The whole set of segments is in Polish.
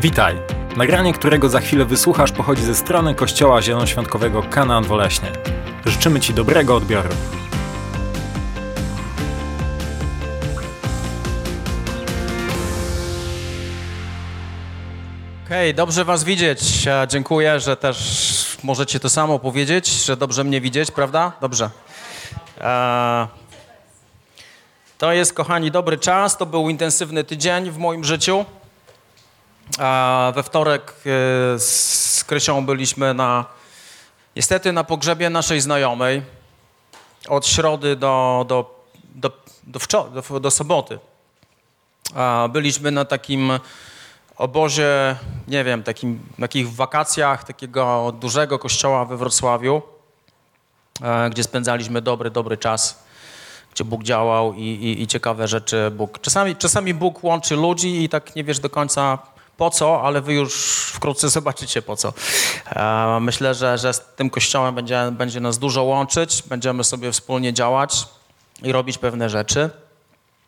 Witaj! Nagranie, którego za chwilę wysłuchasz, pochodzi ze strony Kościoła Zielonoświątkowego Kanaan Woleśnie. Życzymy Ci dobrego odbioru. Okej, dobrze Was widzieć. Dziękuję, że też możecie to samo powiedzieć, że dobrze mnie widzieć, prawda? Dobrze. E, To jest, kochani, dobry czas. To był intensywny tydzień w moim życiu. We wtorek e, z Krysią byliśmy na, niestety na pogrzebie naszej znajomej. Od środy do, do, do, do, wczor- do, do soboty. Byliśmy na takim obozie, nie wiem, takim, takich wakacjach takiego dużego kościoła we Wrocławiu, e, gdzie spędzaliśmy dobry, dobry czas, gdzie Bóg działał i, i, i ciekawe rzeczy Bóg. Czasami, czasami Bóg łączy ludzi i tak nie wiesz do końca po co, ale wy już wkrótce zobaczycie po co. E, myślę, że, że z tym kościołem będzie, będzie nas dużo łączyć, będziemy sobie wspólnie działać i robić pewne rzeczy.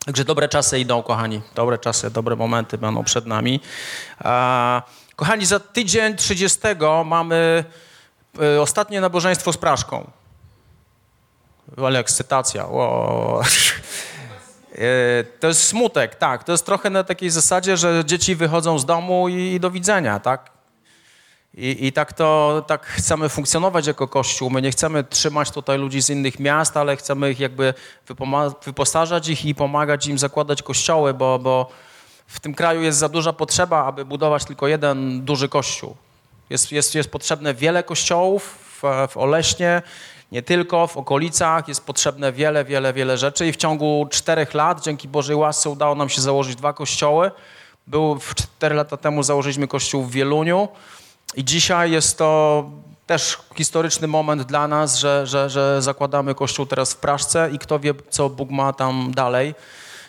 Także dobre czasy idą, kochani. Dobre czasy, dobre momenty będą przed nami. E, kochani, za tydzień 30 mamy e, ostatnie nabożeństwo z Praszką. Ale ekscytacja. O. E, To jest smutek, tak. To jest trochę na takiej zasadzie, że dzieci wychodzą z domu i, do widzenia, tak? I, I tak to tak chcemy funkcjonować jako Kościół. My nie chcemy trzymać tutaj ludzi z innych miast, ale chcemy ich jakby wyposażać ich i pomagać im zakładać kościoły, bo, bo w tym kraju jest za duża potrzeba, aby budować tylko jeden duży kościół. Jest, jest, jest potrzebne wiele kościołów w, w Oleśnie, nie tylko, w okolicach. Jest potrzebne wiele, wiele, wiele rzeczy i w ciągu czterech lat, dzięki Bożej łasce, udało nam się założyć dwa kościoły. Był cztery lata temu założyliśmy kościół w Wieluniu. I dzisiaj jest to też historyczny moment dla nas, że, że, że zakładamy kościół teraz w Praszce i kto wie, co Bóg ma tam dalej.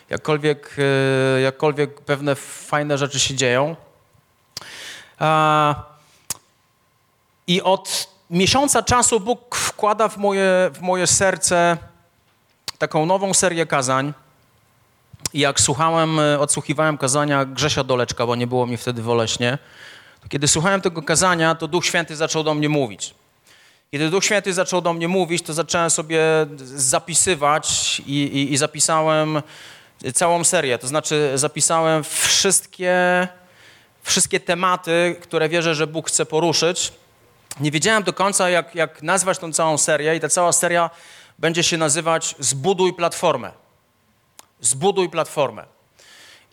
Jakkolwiek, e, jakkolwiek pewne fajne rzeczy się dzieją. I od miesiąca czasu Bóg wkłada w moje, w moje serce taką nową serię kazań. I jak słuchałem, e, odsłuchiwałem kazania Grzesia Doleczka, bo nie było mi wtedy w Oleśnie, to kiedy słuchałem tego kazania, to Duch Święty zaczął do mnie mówić. Kiedy Duch Święty zaczął do mnie mówić, to zacząłem sobie zapisywać i, i, i zapisałem całą serię. To znaczy zapisałem wszystkie, wszystkie tematy, które wierzę, że Bóg chce poruszyć. Nie wiedziałem do końca, jak, jak nazwać tą całą serię i ta cała seria będzie się nazywać Zbuduj platformę. Zbuduj platformę.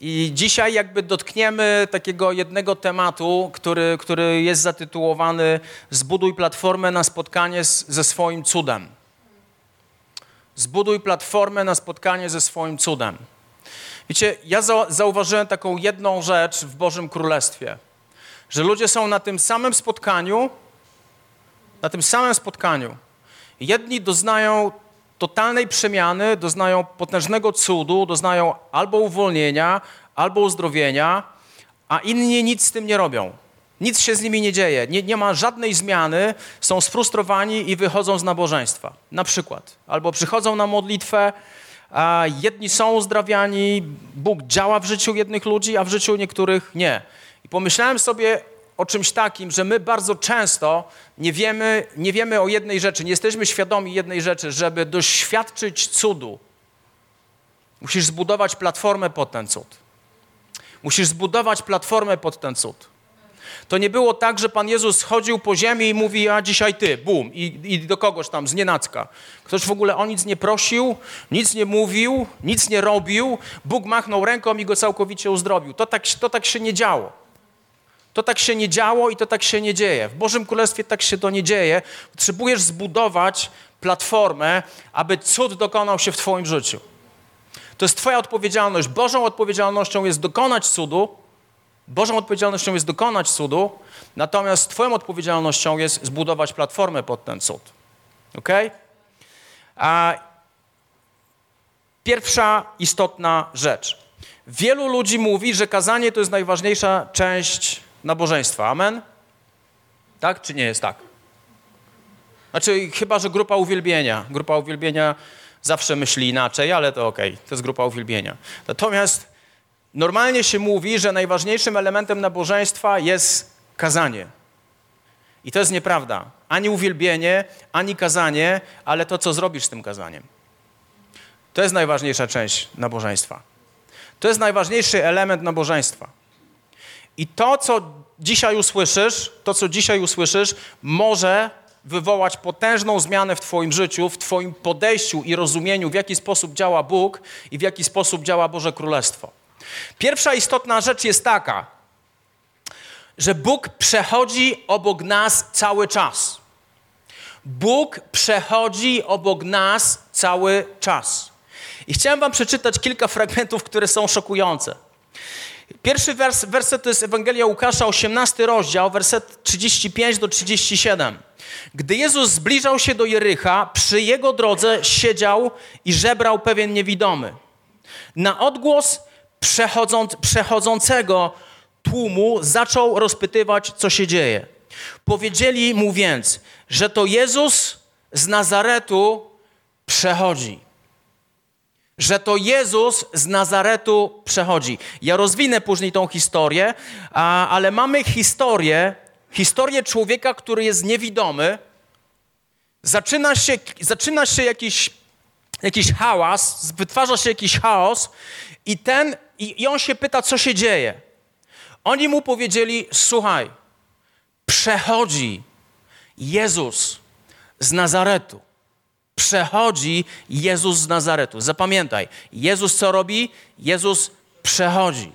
I dzisiaj jakby dotkniemy takiego jednego tematu, który, który jest zatytułowany Zbuduj platformę na spotkanie z, ze swoim cudem. Zbuduj platformę na spotkanie ze swoim cudem. Wiecie, ja za, zauważyłem taką jedną rzecz w Bożym Królestwie, że ludzie są na tym samym spotkaniu, na tym samym spotkaniu. Jedni doznają totalnej przemiany, doznają potężnego cudu, doznają albo uwolnienia, albo uzdrowienia, a inni nic z tym nie robią. Nic się z nimi nie dzieje, nie, nie ma żadnej zmiany, są sfrustrowani i wychodzą z nabożeństwa. Na przykład. Albo przychodzą na modlitwę, a jedni są uzdrawiani, Bóg działa w życiu jednych ludzi, a w życiu niektórych nie. I pomyślałem sobie o czymś takim, że my bardzo często nie wiemy, nie wiemy o jednej rzeczy, nie jesteśmy świadomi jednej rzeczy, żeby doświadczyć cudu. Musisz zbudować platformę pod ten cud. Musisz zbudować platformę pod ten cud. To nie było tak, że Pan Jezus chodził po ziemi i mówi, a dzisiaj ty, bum, i, i do kogoś tam, z nienacka. Ktoś w ogóle o nic nie prosił, nic nie mówił, nic nie robił. Bóg machnął ręką i go całkowicie uzdrowił. To tak, to tak się nie działo. To tak się nie działo i to tak się nie dzieje. W Bożym Królestwie tak się to nie dzieje. Potrzebujesz zbudować platformę, aby cud dokonał się w Twoim życiu. To jest Twoja odpowiedzialność. Bożą odpowiedzialnością jest dokonać cudu. Bożą odpowiedzialnością jest dokonać cudu, natomiast Twoją odpowiedzialnością jest zbudować platformę pod ten cud. Ok? A pierwsza istotna rzecz. Wielu ludzi mówi, że kazanie to jest najważniejsza część nabożeństwa. Amen? Tak czy nie jest tak? Znaczy, chyba, że grupa uwielbienia. Grupa uwielbienia zawsze myśli inaczej, ale to okej, to jest grupa uwielbienia. Natomiast normalnie się mówi, że najważniejszym elementem nabożeństwa jest kazanie. I to jest nieprawda. Ani uwielbienie, ani kazanie, ale to, co zrobisz z tym kazaniem. To jest najważniejsza część nabożeństwa. To jest najważniejszy element nabożeństwa. I to, co dzisiaj usłyszysz, to, co dzisiaj usłyszysz, może wywołać potężną zmianę w Twoim życiu, w Twoim podejściu i rozumieniu, w jaki sposób działa Bóg i w jaki sposób działa Boże Królestwo. Pierwsza istotna rzecz jest taka, że Bóg przechodzi obok nas cały czas. Bóg przechodzi obok nas cały czas. I chciałem Wam przeczytać kilka fragmentów, które są szokujące. Pierwszy wers, werset to jest Ewangelia Łukasza, 18 rozdział, werset 35 do 37. Gdy Jezus zbliżał się do Jericha, przy jego drodze siedział i żebrał pewien niewidomy. Na odgłos przechodząc, przechodzącego tłumu zaczął rozpytywać, co się dzieje. Powiedzieli mu więc, że to Jezus z Nazaretu przechodzi. Że to Jezus z Nazaretu przechodzi. Ja rozwinę później tą historię, ale mamy historię, historię człowieka, który jest niewidomy. Zaczyna się, zaczyna się jakiś, jakiś hałas, wytwarza się jakiś chaos i, ten, i, i on się pyta, co się dzieje. Oni mu powiedzieli: Słuchaj, przechodzi Jezus z Nazaretu. Przechodzi Jezus z Nazaretu. Zapamiętaj, Jezus co robi? Jezus przechodzi.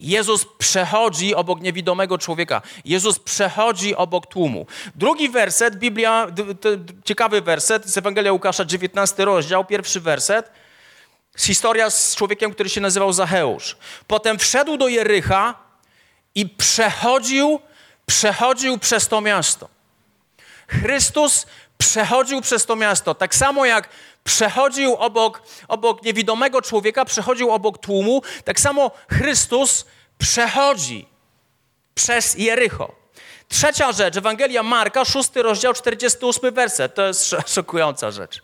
Jezus przechodzi obok niewidomego człowieka. Jezus przechodzi obok tłumu. Drugi werset, Biblia, ciekawy werset z Ewangelia Łukasza, 19 rozdział, pierwszy werset. Historia z człowiekiem, który się nazywał Zacheusz. Potem wszedł do Jericha i przechodził, przechodził przez to miasto. Chrystus przechodził przez to miasto. Tak samo jak przechodził obok, obok niewidomego człowieka, przechodził obok tłumu, tak samo Chrystus przechodzi przez Jericho. Trzecia rzecz, Ewangelia Marka, szósty rozdział, 48 werset. To jest szokująca rzecz.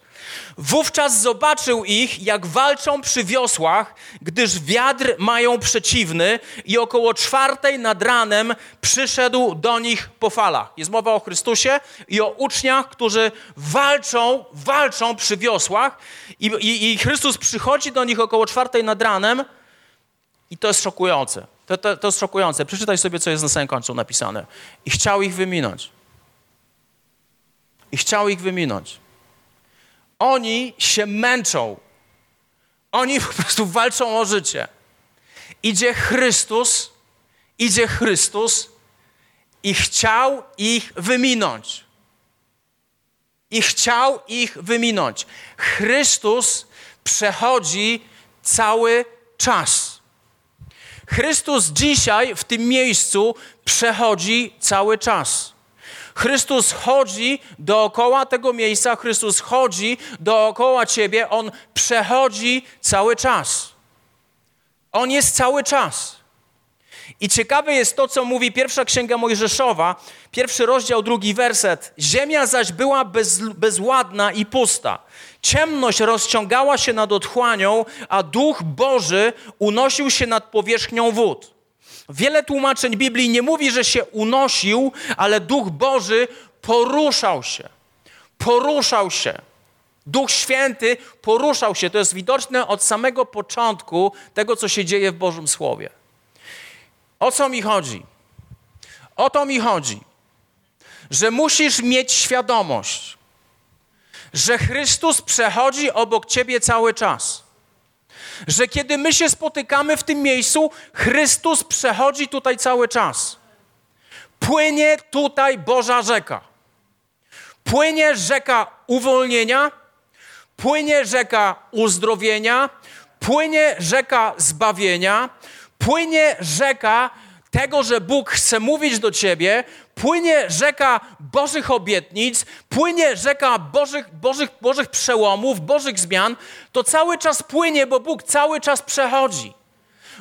Wówczas zobaczył ich, jak walczą przy wiosłach, gdyż wiatr mają przeciwny i około czwartej nad ranem przyszedł do nich po falach. Jest mowa o Chrystusie i o uczniach, którzy walczą, walczą przy wiosłach i, i, i Chrystus przychodzi do nich około czwartej nad ranem i to jest szokujące. To, to, to jest szokujące. Przeczytaj sobie, co jest na samym końcu napisane. I chciał ich wyminąć. I chciał ich wyminąć. Oni się męczą. Oni po prostu walczą o życie. Idzie Chrystus, idzie Chrystus i chciał ich wyminąć. I chciał ich wyminąć. Chrystus przechodzi cały czas. Chrystus dzisiaj w tym miejscu przechodzi cały czas. Chrystus chodzi dookoła tego miejsca, Chrystus chodzi dookoła ciebie, On przechodzi cały czas. On jest cały czas. I ciekawe jest to, co mówi pierwsza księga Mojżeszowa, pierwszy rozdział, drugi werset. Ziemia zaś była bez, bezładna i pusta. Ciemność rozciągała się nad otchłanią, a duch Boży unosił się nad powierzchnią wód. Wiele tłumaczeń Biblii nie mówi, że się unosił, ale Duch Boży poruszał się. Poruszał się. Duch Święty poruszał się. To jest widoczne od samego początku tego, co się dzieje w Bożym Słowie. O co mi chodzi? O to mi chodzi, że musisz mieć świadomość, że Chrystus przechodzi obok ciebie cały czas że kiedy my się spotykamy w tym miejscu, Chrystus przechodzi tutaj cały czas. Płynie tutaj Boża rzeka. Płynie rzeka uwolnienia, płynie rzeka uzdrowienia, płynie rzeka zbawienia, płynie rzeka tego, że Bóg chce mówić do ciebie, płynie rzeka Bożych obietnic, płynie rzeka Bożych, Bożych, Bożych przełomów, Bożych zmian, to cały czas płynie, bo Bóg cały czas przechodzi.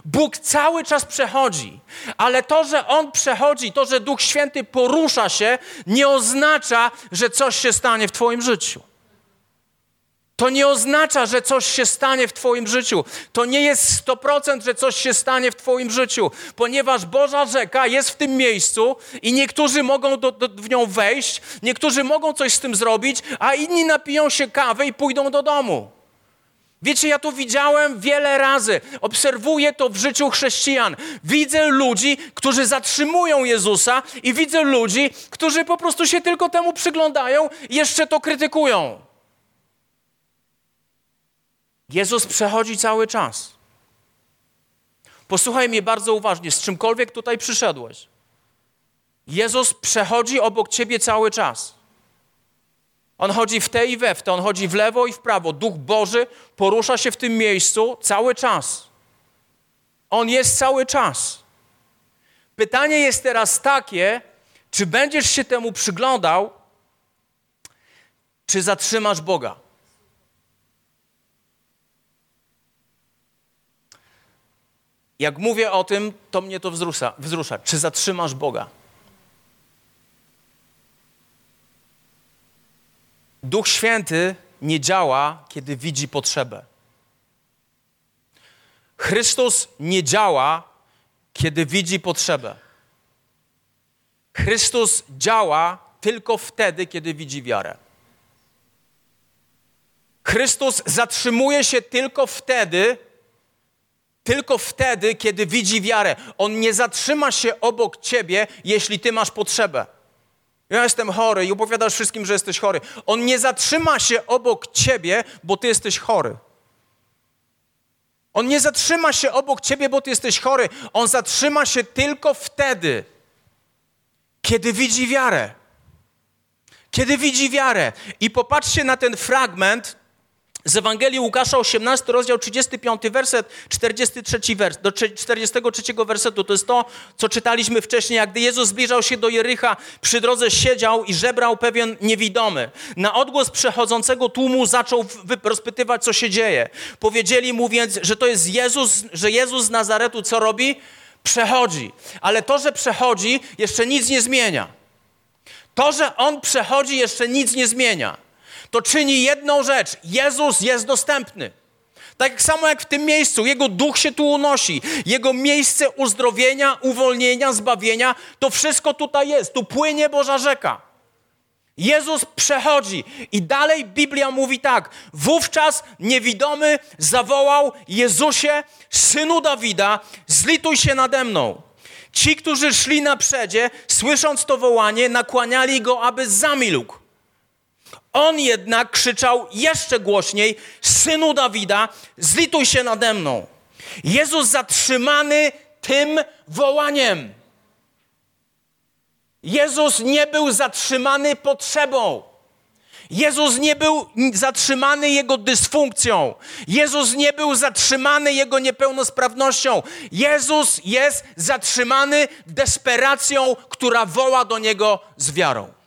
Bóg cały czas przechodzi, ale to, że On przechodzi, to, że Duch Święty porusza się, nie oznacza, że coś się stanie w Twoim życiu. To nie oznacza, że coś się stanie w Twoim życiu. To nie jest 100%, że coś się stanie w Twoim życiu, ponieważ Boża rzeka jest w tym miejscu i niektórzy mogą do, do, w nią wejść, niektórzy mogą coś z tym zrobić, a inni napiją się kawy i pójdą do domu. Wiecie, ja to widziałem wiele razy. Obserwuję to w życiu chrześcijan. Widzę ludzi, którzy zatrzymują Jezusa, i widzę ludzi, którzy po prostu się tylko temu przyglądają i jeszcze to krytykują. Jezus przechodzi cały czas. Posłuchaj mnie bardzo uważnie, z czymkolwiek tutaj przyszedłeś. Jezus przechodzi obok ciebie cały czas. On chodzi w te i we w te, on chodzi w lewo i w prawo. Duch Boży porusza się w tym miejscu cały czas. On jest cały czas. Pytanie jest teraz takie, czy będziesz się temu przyglądał, czy zatrzymasz Boga? Jak mówię o tym, to mnie to wzrusza. wzrusza. Czy zatrzymasz Boga? Duch Święty nie działa, kiedy widzi potrzebę. Chrystus nie działa, kiedy widzi potrzebę. Chrystus działa tylko wtedy, kiedy widzi wiarę. Chrystus zatrzymuje się tylko wtedy, tylko wtedy, kiedy widzi wiarę. On nie zatrzyma się obok ciebie, jeśli ty masz potrzebę. Ja jestem chory i opowiadasz wszystkim, że jesteś chory. On nie zatrzyma się obok ciebie, bo ty jesteś chory. On nie zatrzyma się obok ciebie, bo ty jesteś chory. On zatrzyma się tylko wtedy, kiedy widzi wiarę. Kiedy widzi wiarę. I popatrzcie na ten fragment, z Ewangelii Łukasza, 18 rozdział, 35 werset, 43 wers, do 43 wersetu. To jest to, co czytaliśmy wcześniej. Jak gdy Jezus zbliżał się do Jericha, przy drodze siedział i żebrał pewien niewidomy. Na odgłos przechodzącego tłumu zaczął rozpytywać, co się dzieje. Powiedzieli mu więc, że to jest Jezus, że Jezus z Nazaretu co robi? Przechodzi. Ale to, że przechodzi, jeszcze nic nie zmienia. To, że On przechodzi, jeszcze nic nie zmienia to czyni jedną rzecz. Jezus jest dostępny. Tak samo jak w tym miejscu, Jego duch się tu unosi, Jego miejsce uzdrowienia, uwolnienia, zbawienia, to wszystko tutaj jest. Tu płynie Boża rzeka. Jezus przechodzi i dalej Biblia mówi tak. Wówczas niewidomy zawołał Jezusie, synu Dawida, zlituj się nade mną. Ci, którzy szli na przedzie, słysząc to wołanie, nakłaniali go, aby zamilkł. On jednak krzyczał jeszcze głośniej: Synu Dawida, zlituj się nade mną. Jezus zatrzymany tym wołaniem. Jezus nie był zatrzymany potrzebą. Jezus nie był zatrzymany jego dysfunkcją. Jezus nie był zatrzymany jego niepełnosprawnością. Jezus jest zatrzymany desperacją, która woła do niego z wiarą.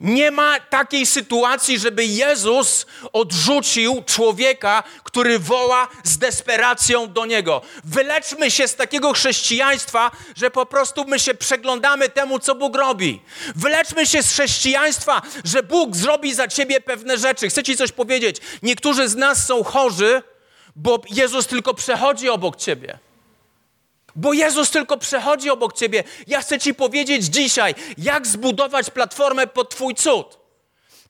Nie ma takiej sytuacji, żeby Jezus odrzucił człowieka, który woła z desperacją do niego. Wyleczmy się z takiego chrześcijaństwa, że po prostu my się przeglądamy temu, co Bóg robi. Wyleczmy się z chrześcijaństwa, że Bóg zrobi za ciebie pewne rzeczy. Chcę ci coś powiedzieć. Niektórzy z nas są chorzy, bo Jezus tylko przechodzi obok ciebie. Bo Jezus tylko przechodzi obok ciebie. Ja chcę ci powiedzieć dzisiaj, jak zbudować platformę pod Twój cud.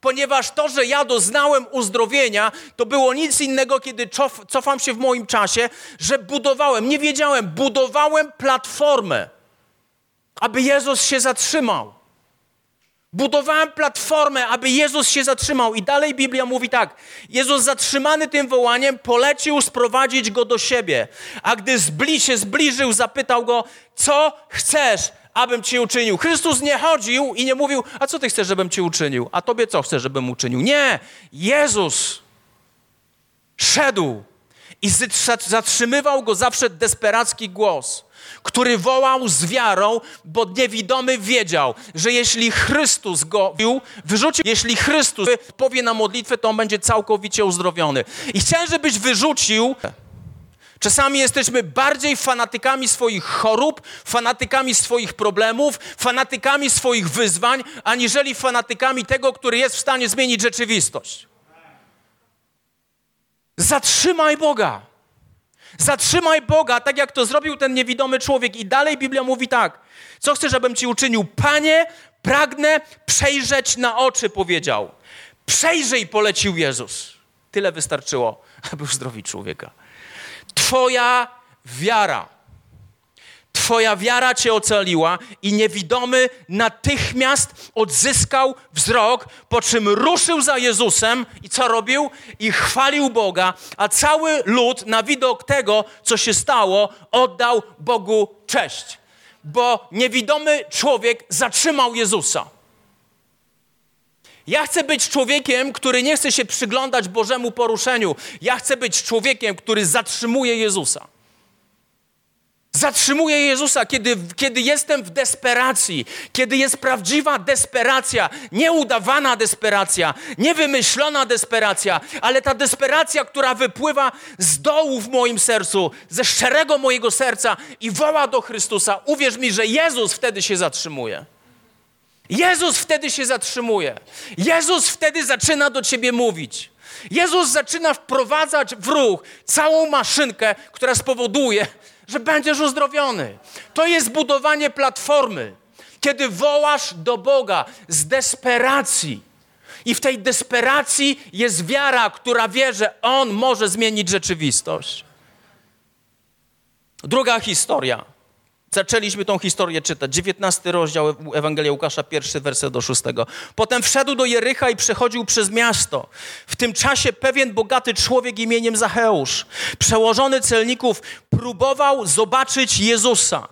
Ponieważ to, że ja doznałem uzdrowienia, to było nic innego, kiedy cof, cofam się w moim czasie, że budowałem, nie wiedziałem, budowałem platformę, aby Jezus się zatrzymał. Budowałem platformę, aby Jezus się zatrzymał. I dalej Biblia mówi tak: Jezus zatrzymany tym wołaniem polecił sprowadzić go do siebie. A gdy zbli się zbliżył, zapytał go: Co chcesz, abym ci uczynił? Chrystus nie chodził i nie mówił: A co ty chcesz, żebym ci uczynił? A tobie co chcesz, żebym uczynił? Nie! Jezus szedł i zatrzymywał go zawsze desperacki głos który wołał z wiarą, bo niewidomy wiedział, że jeśli Chrystus go wyrzucił, jeśli Chrystus powie na modlitwę, to on będzie całkowicie uzdrowiony. I chciałem, żebyś wyrzucił Czasami jesteśmy bardziej fanatykami swoich chorób, fanatykami swoich problemów, fanatykami swoich wyzwań, aniżeli fanatykami tego, który jest w stanie zmienić rzeczywistość. Zatrzymaj Boga. Zatrzymaj Boga, tak jak to zrobił ten niewidomy człowiek. I dalej Biblia mówi tak. Co chcesz, żebym ci uczynił? Panie, pragnę przejrzeć na oczy, powiedział. Przejrzyj, polecił Jezus. Tyle wystarczyło, aby uzdrowić człowieka. Twoja wiara. Twoja wiara cię ocaliła i niewidomy natychmiast odzyskał wzrok, po czym ruszył za Jezusem i co robił? I chwalił Boga, a cały lud na widok tego, co się stało, oddał Bogu cześć. Bo niewidomy człowiek zatrzymał Jezusa. Ja chcę być człowiekiem, który nie chce się przyglądać Bożemu poruszeniu. Ja chcę być człowiekiem, który zatrzymuje Jezusa. Zatrzymuję Jezusa, kiedy, kiedy jestem w desperacji, kiedy jest prawdziwa desperacja, nieudawana desperacja, niewymyślona desperacja, ale ta desperacja, która wypływa z dołu w moim sercu, ze szczerego mojego serca i woła do Chrystusa. Uwierz mi, że Jezus wtedy się zatrzymuje. Jezus wtedy się zatrzymuje. Jezus wtedy zaczyna do ciebie mówić. Jezus zaczyna wprowadzać w ruch całą maszynkę, która spowoduje, że będziesz uzdrowiony. To jest budowanie platformy, kiedy wołasz do Boga z desperacji. I w tej desperacji jest wiara, która wie, że On może zmienić rzeczywistość. Druga historia. Zaczęliśmy tą historię czytać. 19 rozdział Ewangelia Łukasza, pierwszy werset do szóstego. Potem wszedł do Jericha i przechodził przez miasto. W tym czasie pewien bogaty człowiek imieniem Zacheusz, przełożony celników, próbował zobaczyć Jezusa.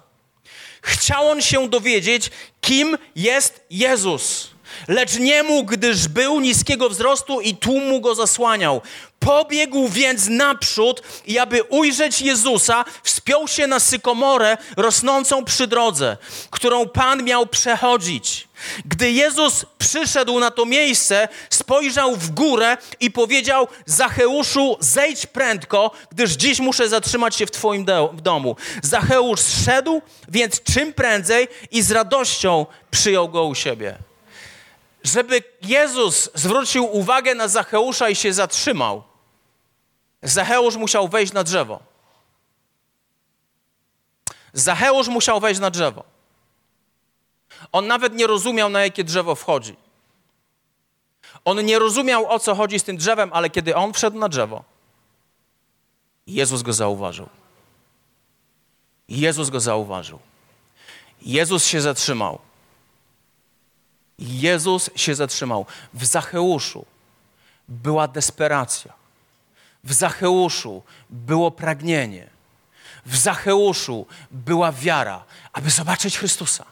Chciał on się dowiedzieć, kim jest Jezus. Lecz nie mógł, gdyż był niskiego wzrostu i tłum mu go zasłaniał. Pobiegł więc naprzód i aby ujrzeć Jezusa, wspiął się na sykomorę rosnącą przy drodze, którą Pan miał przechodzić. Gdy Jezus przyszedł na to miejsce, spojrzał w górę i powiedział: Zacheuszu, zejdź prędko, gdyż dziś muszę zatrzymać się w Twoim domu. Zacheusz szedł więc czym prędzej i z radością przyjął go u siebie żeby Jezus zwrócił uwagę na Zacheusza i się zatrzymał, Zacheusz musiał wejść na drzewo. Zacheusz musiał wejść na drzewo. On nawet nie rozumiał, na jakie drzewo wchodzi. On nie rozumiał, o co chodzi z tym drzewem, ale kiedy on wszedł na drzewo, Jezus go zauważył. Jezus go zauważył. Jezus się zatrzymał. Jezus się zatrzymał. W Zacheuszu była desperacja. W Zacheuszu było pragnienie. W Zacheuszu była wiara, aby zobaczyć Chrystusa.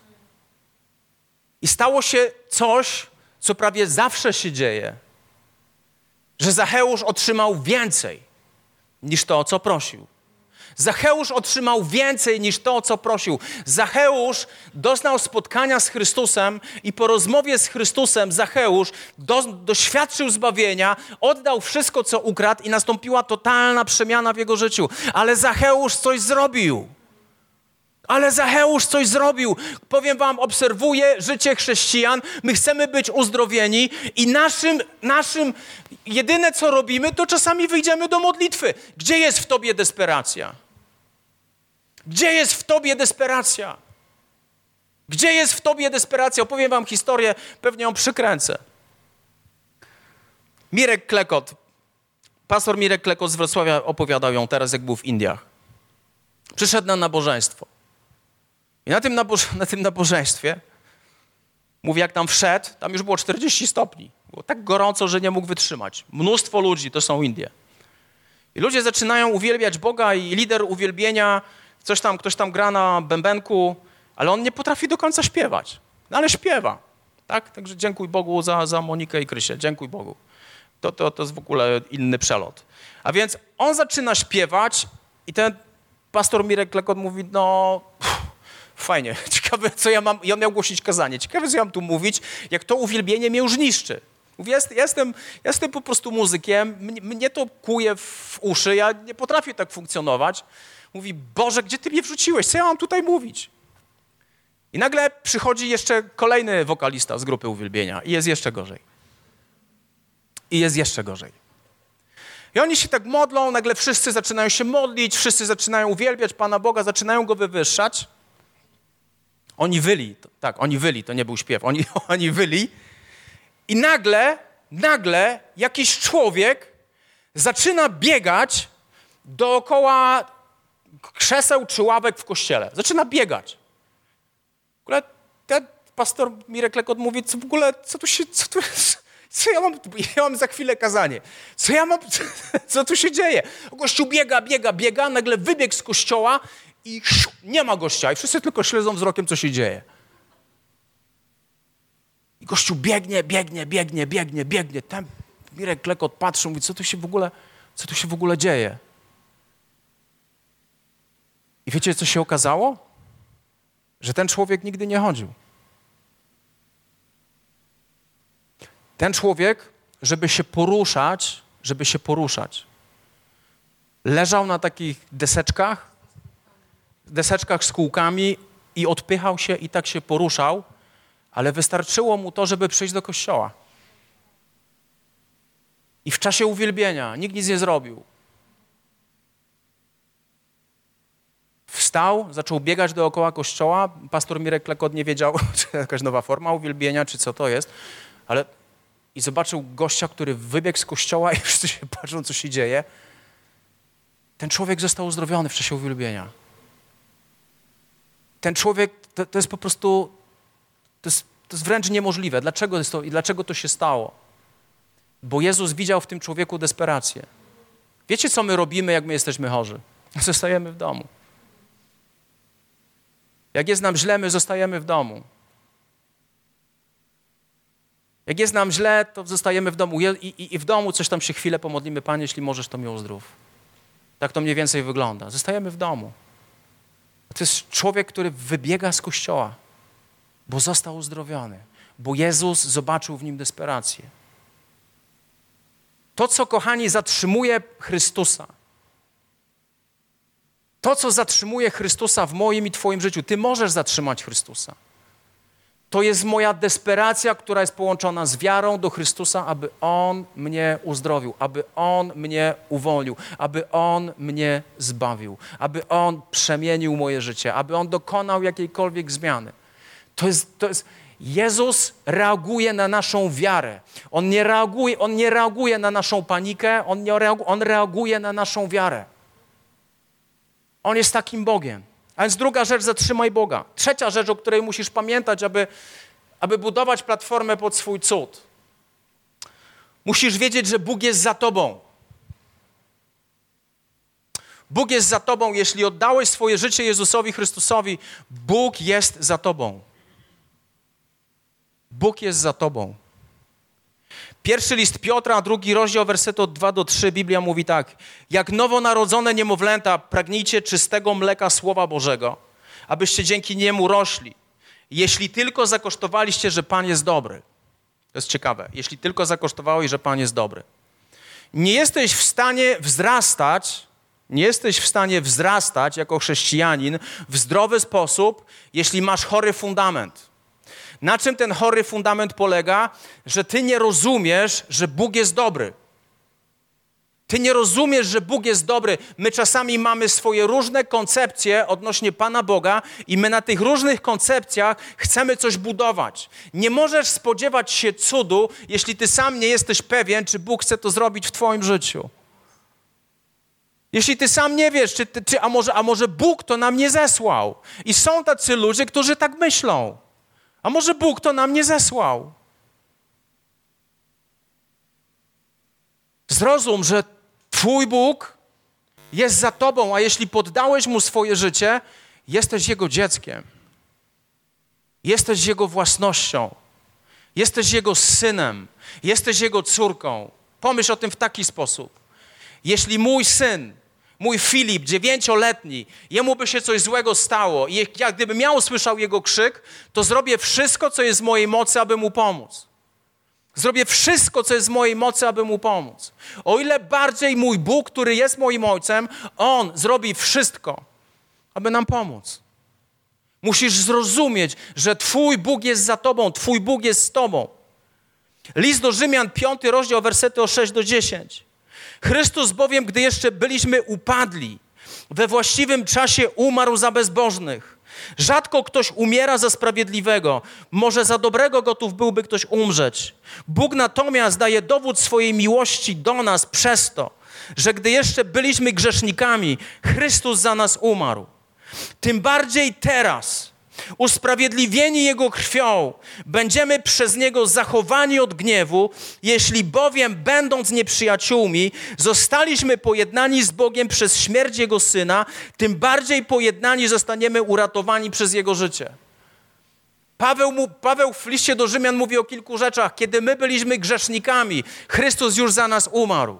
I stało się coś, co prawie zawsze się dzieje, że Zacheusz otrzymał więcej niż to, o co prosił. Zacheusz otrzymał więcej niż to, co prosił. Zacheusz doznał spotkania z Chrystusem i po rozmowie z Chrystusem Zacheusz do, doświadczył zbawienia, oddał wszystko, co ukradł i nastąpiła totalna przemiana w jego życiu. Ale Zacheusz coś zrobił. Ale Zacheusz coś zrobił. Powiem wam, obserwuję życie chrześcijan. My chcemy być uzdrowieni i naszym, naszym jedyne co robimy, to czasami wyjdziemy do modlitwy. Gdzie jest w tobie desperacja? Gdzie jest w tobie desperacja? Gdzie jest w tobie desperacja? Opowiem wam historię, pewnie ją przykręcę. Mirek Klekot, pastor Mirek Klekot z Wrocławia opowiadał ją teraz, jak był w Indiach. Przyszedł na nabożeństwo. I na tym, naboż na tym nabożeństwie, mówi, jak tam wszedł, tam już było 40 stopni. Było tak gorąco, że nie mógł wytrzymać. Mnóstwo ludzi, to są Indie. I ludzie zaczynają uwielbiać Boga i lider uwielbienia coś tam, ktoś tam gra na bębenku, ale on nie potrafi do końca śpiewać. No ale śpiewa. Tak? Także dziękuję Bogu za, za Monikę i Krysię. Dziękuję Bogu. To, to, to jest w ogóle inny przelot. A więc on zaczyna śpiewać i ten pastor Mirek Lekot mówi, no fajnie, ciekawe co ja mam, ja miał głosić kazanie, ciekawe co ja mam tu mówić, jak to uwielbienie mnie już niszczy. Mówi, jest, jestem, jestem po prostu muzykiem, mnie, mnie to kuje w uszy, ja nie potrafię tak funkcjonować mówi: Boże, gdzie ty mnie wrzuciłeś? Co ja mam tutaj mówić? I nagle przychodzi jeszcze kolejny wokalista z grupy uwielbienia i jest jeszcze gorzej. I jest jeszcze gorzej. I oni się tak modlą, nagle wszyscy zaczynają się modlić, wszyscy zaczynają uwielbiać Pana Boga, zaczynają Go wywyższać. Oni wyli, tak, oni wyli, to nie był śpiew, oni, oni wyli. I nagle, nagle jakiś człowiek zaczyna biegać dookoła krzeseł czy ławek w kościele. Zaczyna biegać. W ogóle ten pastor Mirek Lekot mówi, co w ogóle, co tu się, co tu, co ja mam, ja mam za chwilę kazanie. Co ja mam, co, co tu się dzieje? Gościu biega, biega, biega, nagle wybiegł z kościoła i nie ma gościa. I wszyscy tylko śledzą wzrokiem, co się dzieje. I gościu biegnie, biegnie, biegnie, biegnie, biegnie. Tam Mirek Klekot patrzy, mówi, co tu się w ogóle, co tu się w ogóle dzieje? I wiecie, co się okazało? Że ten człowiek nigdy nie chodził. Ten człowiek, żeby się poruszać, żeby się poruszać, leżał na takich deseczkach, deseczkach z kółkami i odpychał się i tak się poruszał, ale wystarczyło mu to, żeby przyjść do kościoła. I w czasie uwielbienia nikt nic nie zrobił. Wstał, zaczął biegać dookoła kościoła. Pastor Mirek Klekot nie wiedział, czy jakaś nowa forma uwielbienia, czy co to jest, ale i zobaczył gościa, który wybiegł z kościoła i wszyscy się patrzą, co się dzieje. Ten człowiek został uzdrowiony w czasie uwielbienia. Ten człowiek, to, to jest po prostu, to jest, to jest wręcz niemożliwe. Dlaczego, to, i dlaczego to się stało? Bo Jezus widział w tym człowieku desperację. Wiecie, co my robimy, jak my jesteśmy chorzy? Zostajemy w domu. Jak jest nam źle, my zostajemy w domu. Jak jest nam źle, to zostajemy w domu I, i, i, w domu coś tam się chwilę pomodlimy, Panie, jeśli możesz, to mnie uzdrów. Tak to mniej więcej wygląda. Zostajemy w domu. To jest człowiek, który wybiega z kościoła, bo został uzdrowiony, bo Jezus zobaczył w nim desperację. To, co, kochani, zatrzymuje Chrystusa, to, co zatrzymuje Chrystusa w moim i Twoim życiu, Ty możesz zatrzymać Chrystusa. To jest moja desperacja, która jest połączona z wiarą do Chrystusa, aby On mnie uzdrowił, aby On mnie uwolnił, aby On mnie zbawił, aby On przemienił moje życie, aby On dokonał jakiejkolwiek zmiany. To jest, to jest, Jezus reaguje na naszą wiarę. On nie reaguje, on nie reaguje na naszą panikę, on, nie reaguje, on reaguje na naszą wiarę. On jest takim Bogiem. A więc druga rzecz, zatrzymaj Boga. Trzecia rzecz, o której musisz pamiętać, aby, aby budować platformę pod swój cud. Musisz wiedzieć, że Bóg jest za tobą. Bóg jest za tobą, jeśli oddałeś swoje życie Jezusowi Chrystusowi, Bóg jest za tobą. Bóg jest za tobą. Pierwszy list Piotra, drugi rozdział, wersety od 2 do 3, Biblia mówi tak. Jak nowonarodzone niemowlęta, pragnijcie czystego mleka Słowa Bożego, abyście dzięki niemu rośli. Jeśli tylko zakosztowaliście, że Pan jest dobry. To jest ciekawe. Jeśli tylko zakosztowałeś, że Pan jest dobry. Nie jesteś w stanie wzrastać, nie jesteś w stanie wzrastać jako chrześcijanin w zdrowy sposób, jeśli masz chory fundament. Na czym ten chory fundament polega? Że ty nie rozumiesz, że Bóg jest dobry. Ty nie rozumiesz, że Bóg jest dobry. My czasami mamy swoje różne koncepcje odnośnie Pana Boga i my na tych różnych koncepcjach chcemy coś budować. Nie możesz spodziewać się cudu, jeśli ty sam nie jesteś pewien, czy Bóg chce to zrobić w Twoim życiu. Jeśli ty sam nie wiesz, czy, czy a, może, a może Bóg to nam nie zesłał. I są tacy ludzie, którzy tak myślą. A może Bóg to nam nie zesłał? Zrozum, że Twój Bóg jest za Tobą, a jeśli poddałeś Mu swoje życie, jesteś Jego dzieckiem. Jesteś Jego własnością. Jesteś Jego synem. Jesteś Jego córką. Pomyśl o tym w taki sposób. Jeśli mój syn mój Filip, dziewięcioletni, jemu by się coś złego stało i jak gdyby miał słyszał jego krzyk, to zrobię wszystko, co jest w mojej mocy, aby mu pomóc. Zrobię wszystko, co jest w mojej mocy, aby mu pomóc. O ile bardziej mój Bóg, który jest moim ojcem, on zrobi wszystko, aby nam pomóc. Musisz zrozumieć, że Twój Bóg jest za Tobą, Twój Bóg jest z Tobą. List do Rzymian, 5 rozdział, wersety o 6 do 10. Chrystus bowiem, gdy jeszcze byliśmy upadli, we właściwym czasie umarł za bezbożnych. Rzadko ktoś umiera za sprawiedliwego, może za dobrego gotów byłby ktoś umrzeć. Bóg natomiast daje dowód swojej miłości do nas przez to, że gdy jeszcze byliśmy grzesznikami, Chrystus za nas umarł. Tym bardziej teraz, usprawiedliwieni Jego krwią, będziemy przez Niego zachowani od gniewu, jeśli bowiem, będąc nieprzyjaciółmi, zostaliśmy pojednani z Bogiem przez śmierć Jego Syna, tym bardziej pojednani zostaniemy uratowani przez Jego życie. Paweł, mu, Paweł w liście do Rzymian mówi o kilku rzeczach. Kiedy my byliśmy grzesznikami, Chrystus już za nas umarł.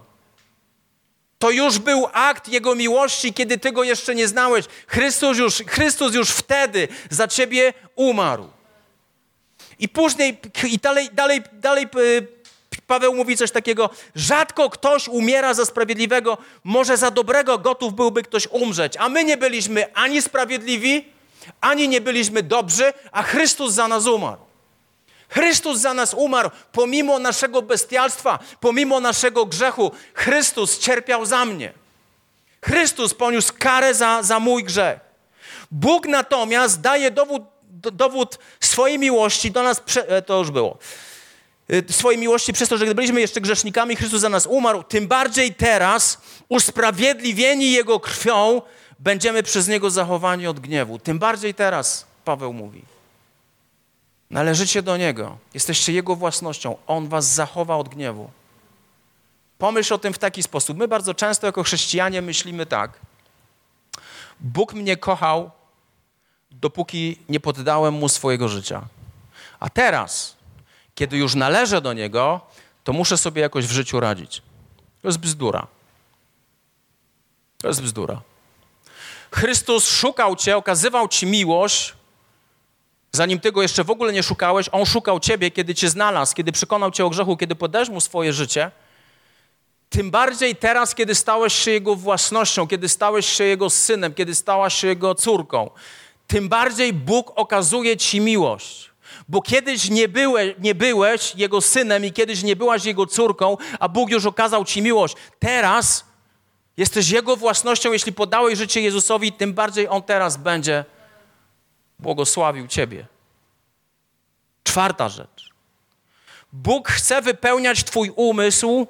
To już był akt Jego miłości, kiedy Ty Go jeszcze nie znałeś. Chrystus już, Chrystus już wtedy za Ciebie umarł. I później, i dalej, dalej, dalej y, Paweł mówi coś takiego, rzadko ktoś umiera za sprawiedliwego, może za dobrego gotów byłby ktoś umrzeć. A my nie byliśmy ani sprawiedliwi, ani nie byliśmy dobrzy, a Chrystus za nas umarł. Chrystus za nas umarł, pomimo naszego bestialstwa, pomimo naszego grzechu. Chrystus cierpiał za mnie. Chrystus poniósł karę za, za mój grzech. Bóg natomiast daje dowód, dowód swojej miłości do nas, e, to już było, e, swojej miłości przez to, że gdy byliśmy jeszcze grzesznikami, Chrystus za nas umarł, tym bardziej teraz, usprawiedliwieni Jego krwią, będziemy przez Niego zachowani od gniewu. Tym bardziej teraz, Paweł mówi. Należycie do Niego. Jesteście Jego własnością. On was zachowa od gniewu. Pomyśl o tym w taki sposób. My bardzo często jako chrześcijanie myślimy tak. Bóg mnie kochał, dopóki nie poddałem Mu swojego życia. A teraz, kiedy już należę do Niego, to muszę sobie jakoś w życiu radzić. To jest bzdura. To jest bzdura. Chrystus szukał Cię, okazywał Ci miłość, Zanim tego jeszcze w ogóle nie szukałeś, On szukał Ciebie, kiedy Cię znalazł, kiedy przekonał Cię o grzechu, kiedy podesz Mu swoje życie. Tym bardziej teraz, kiedy stałeś się Jego własnością, kiedy stałeś się Jego synem, kiedy stałaś się Jego córką, tym bardziej Bóg okazuje Ci miłość. Bo kiedyś nie, byłeś, nie byłeś Jego synem i kiedyś nie byłaś Jego córką, a Bóg już okazał Ci miłość. Teraz jesteś Jego własnością, jeśli podałeś życie Jezusowi, tym bardziej On teraz będzie błogosławił Ciebie. Czwarta rzecz. Bóg chce wypełniać Twój umysł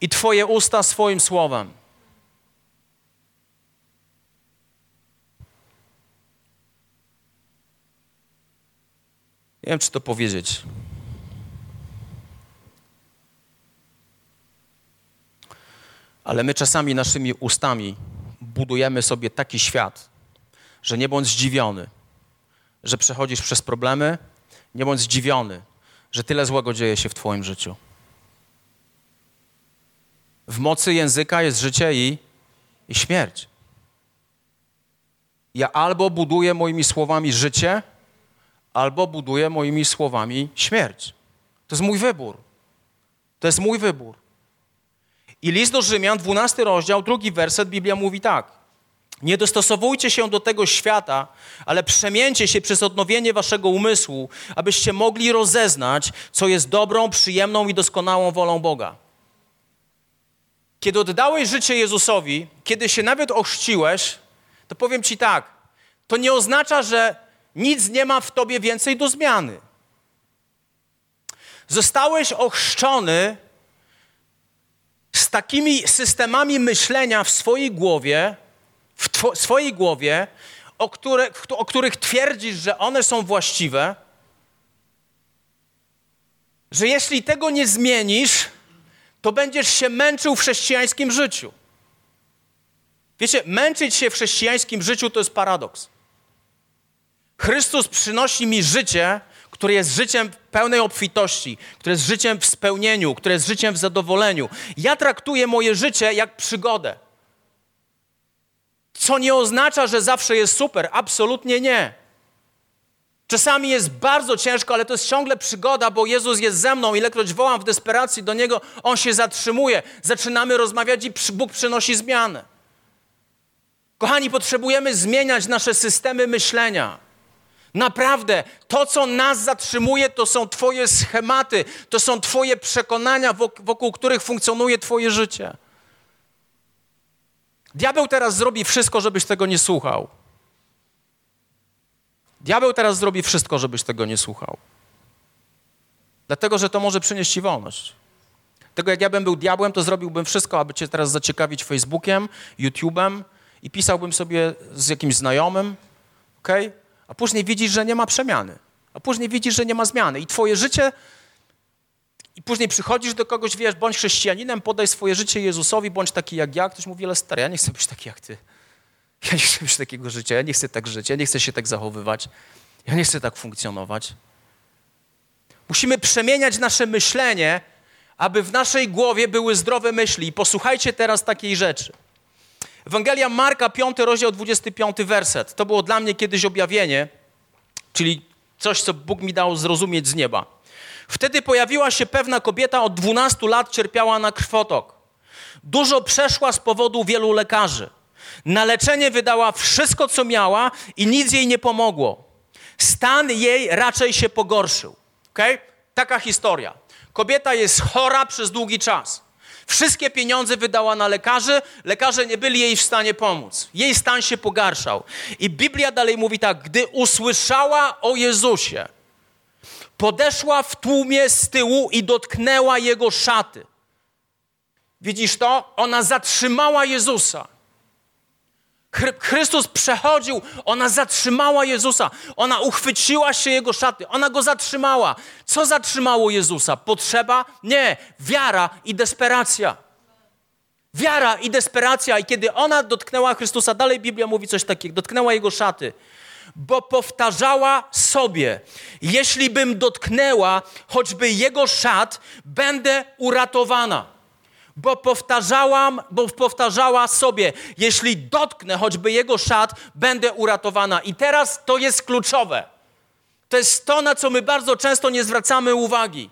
i Twoje usta swoim słowem. Nie wiem, czy to powiedzieć. Ale my czasami naszymi ustami budujemy sobie taki świat, że nie bądź zdziwiony, że przechodzisz przez problemy, nie bądź zdziwiony, że tyle złego dzieje się w Twoim życiu. W mocy języka jest życie i, i śmierć. Ja albo buduję moimi słowami życie, albo buduję moimi słowami śmierć. To jest mój wybór. To jest mój wybór. I list do Rzymian, 12 rozdział, drugi werset, Biblia mówi tak. Nie dostosowujcie się do tego świata, ale przemieńcie się przez odnowienie waszego umysłu, abyście mogli rozeznać, co jest dobrą, przyjemną i doskonałą wolą Boga. Kiedy oddałeś życie Jezusowi, kiedy się nawet ochrzciłeś, to powiem ci tak, to nie oznacza, że nic nie ma w tobie więcej do zmiany. Zostałeś ochrzczony z takimi systemami myślenia w swojej głowie, w swojej głowie, o, które, o których twierdzisz, że one są właściwe, że jeśli tego nie zmienisz, to będziesz się męczył w chrześcijańskim życiu. Wiecie, męczyć się w chrześcijańskim życiu to jest paradoks. Chrystus przynosi mi życie, które jest życiem pełnej obfitości, które jest życiem w spełnieniu, które jest życiem w zadowoleniu. Ja traktuję moje życie jak przygodę. Co nie oznacza, że zawsze jest super. Absolutnie nie. Czasami jest bardzo ciężko, ale to jest ciągle przygoda, bo Jezus jest ze mną. Ilekroć wołam w desperacji do Niego, On się zatrzymuje. Zaczynamy rozmawiać i Bóg przynosi zmianę. Kochani, potrzebujemy zmieniać nasze systemy myślenia. Naprawdę, to, co nas zatrzymuje, to są Twoje schematy, to są Twoje przekonania, wokół których funkcjonuje Twoje życie. Diabeł teraz zrobi wszystko, żebyś tego nie słuchał. Diabeł teraz zrobi wszystko, żebyś tego nie słuchał. Dlatego, że to może przynieść ci wolność. Tego jak ja bym był diabłem, to zrobiłbym wszystko, aby cię teraz zaciekawić Facebookiem, YouTube'em i pisałbym sobie z jakimś znajomym, ok? A później widzisz, że nie ma przemiany. A później widzisz, że nie ma zmiany. I twoje życie i później przychodzisz do kogoś, wiesz, bądź chrześcijaninem, podaj swoje życie Jezusowi, bądź taki jak ja. Ktoś mówi, ale stary, ja nie chcę być taki jak ty. Ja nie chcę mieć takiego życia, ja nie chcę tak żyć, ja nie chcę się tak zachowywać, ja nie chcę tak funkcjonować. Musimy przemieniać nasze myślenie, aby w naszej głowie były zdrowe myśli. I posłuchajcie teraz takiej rzeczy. Ewangelia Marka, 5 rozdział, 25 werset. To było dla mnie kiedyś objawienie, czyli coś, co Bóg mi dał zrozumieć z nieba. Wtedy pojawiła się pewna kobieta, od 12 lat cierpiała na krwotok. Dużo przeszła z powodu wielu lekarzy. Na leczenie wydała wszystko, co miała i nic jej nie pomogło. Stan jej raczej się pogorszył. Okay? Taka historia. Kobieta jest chora przez długi czas. Wszystkie pieniądze wydała na lekarzy, lekarze nie byli jej w stanie pomóc. Jej stan się pogarszał. I Biblia dalej mówi tak: gdy usłyszała o Jezusie, podeszła w tłumie z tyłu i dotknęła jego szaty. Widzisz to? Ona zatrzymała Jezusa. Chrystus przechodził, ona zatrzymała Jezusa, ona uchwyciła się Jego szaty, ona Go zatrzymała. Co zatrzymało Jezusa? Potrzeba? Nie, wiara i desperacja. Wiara i desperacja. I kiedy ona dotknęła Chrystusa, dalej Biblia mówi coś takiego, dotknęła Jego szaty, bo powtarzała sobie, jeśli bym dotknęła choćby Jego szat, będę uratowana bo powtarzałam, bo powtarzała sobie, jeśli dotknę choćby jego szat, będę uratowana. I teraz to jest kluczowe. To jest to, na co my bardzo często nie zwracamy uwagi.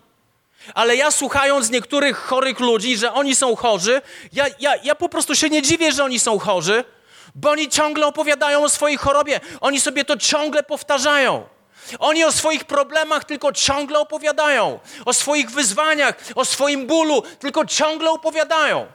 Ale ja słuchając niektórych chorych ludzi, że oni są chorzy, ja, ja, ja po prostu się nie dziwię, że oni są chorzy, bo oni ciągle opowiadają o swojej chorobie. Oni sobie to ciągle powtarzają. Oni o swoich problemach tylko ciągle opowiadają, o swoich wyzwaniach, o swoim bólu tylko ciągle opowiadają.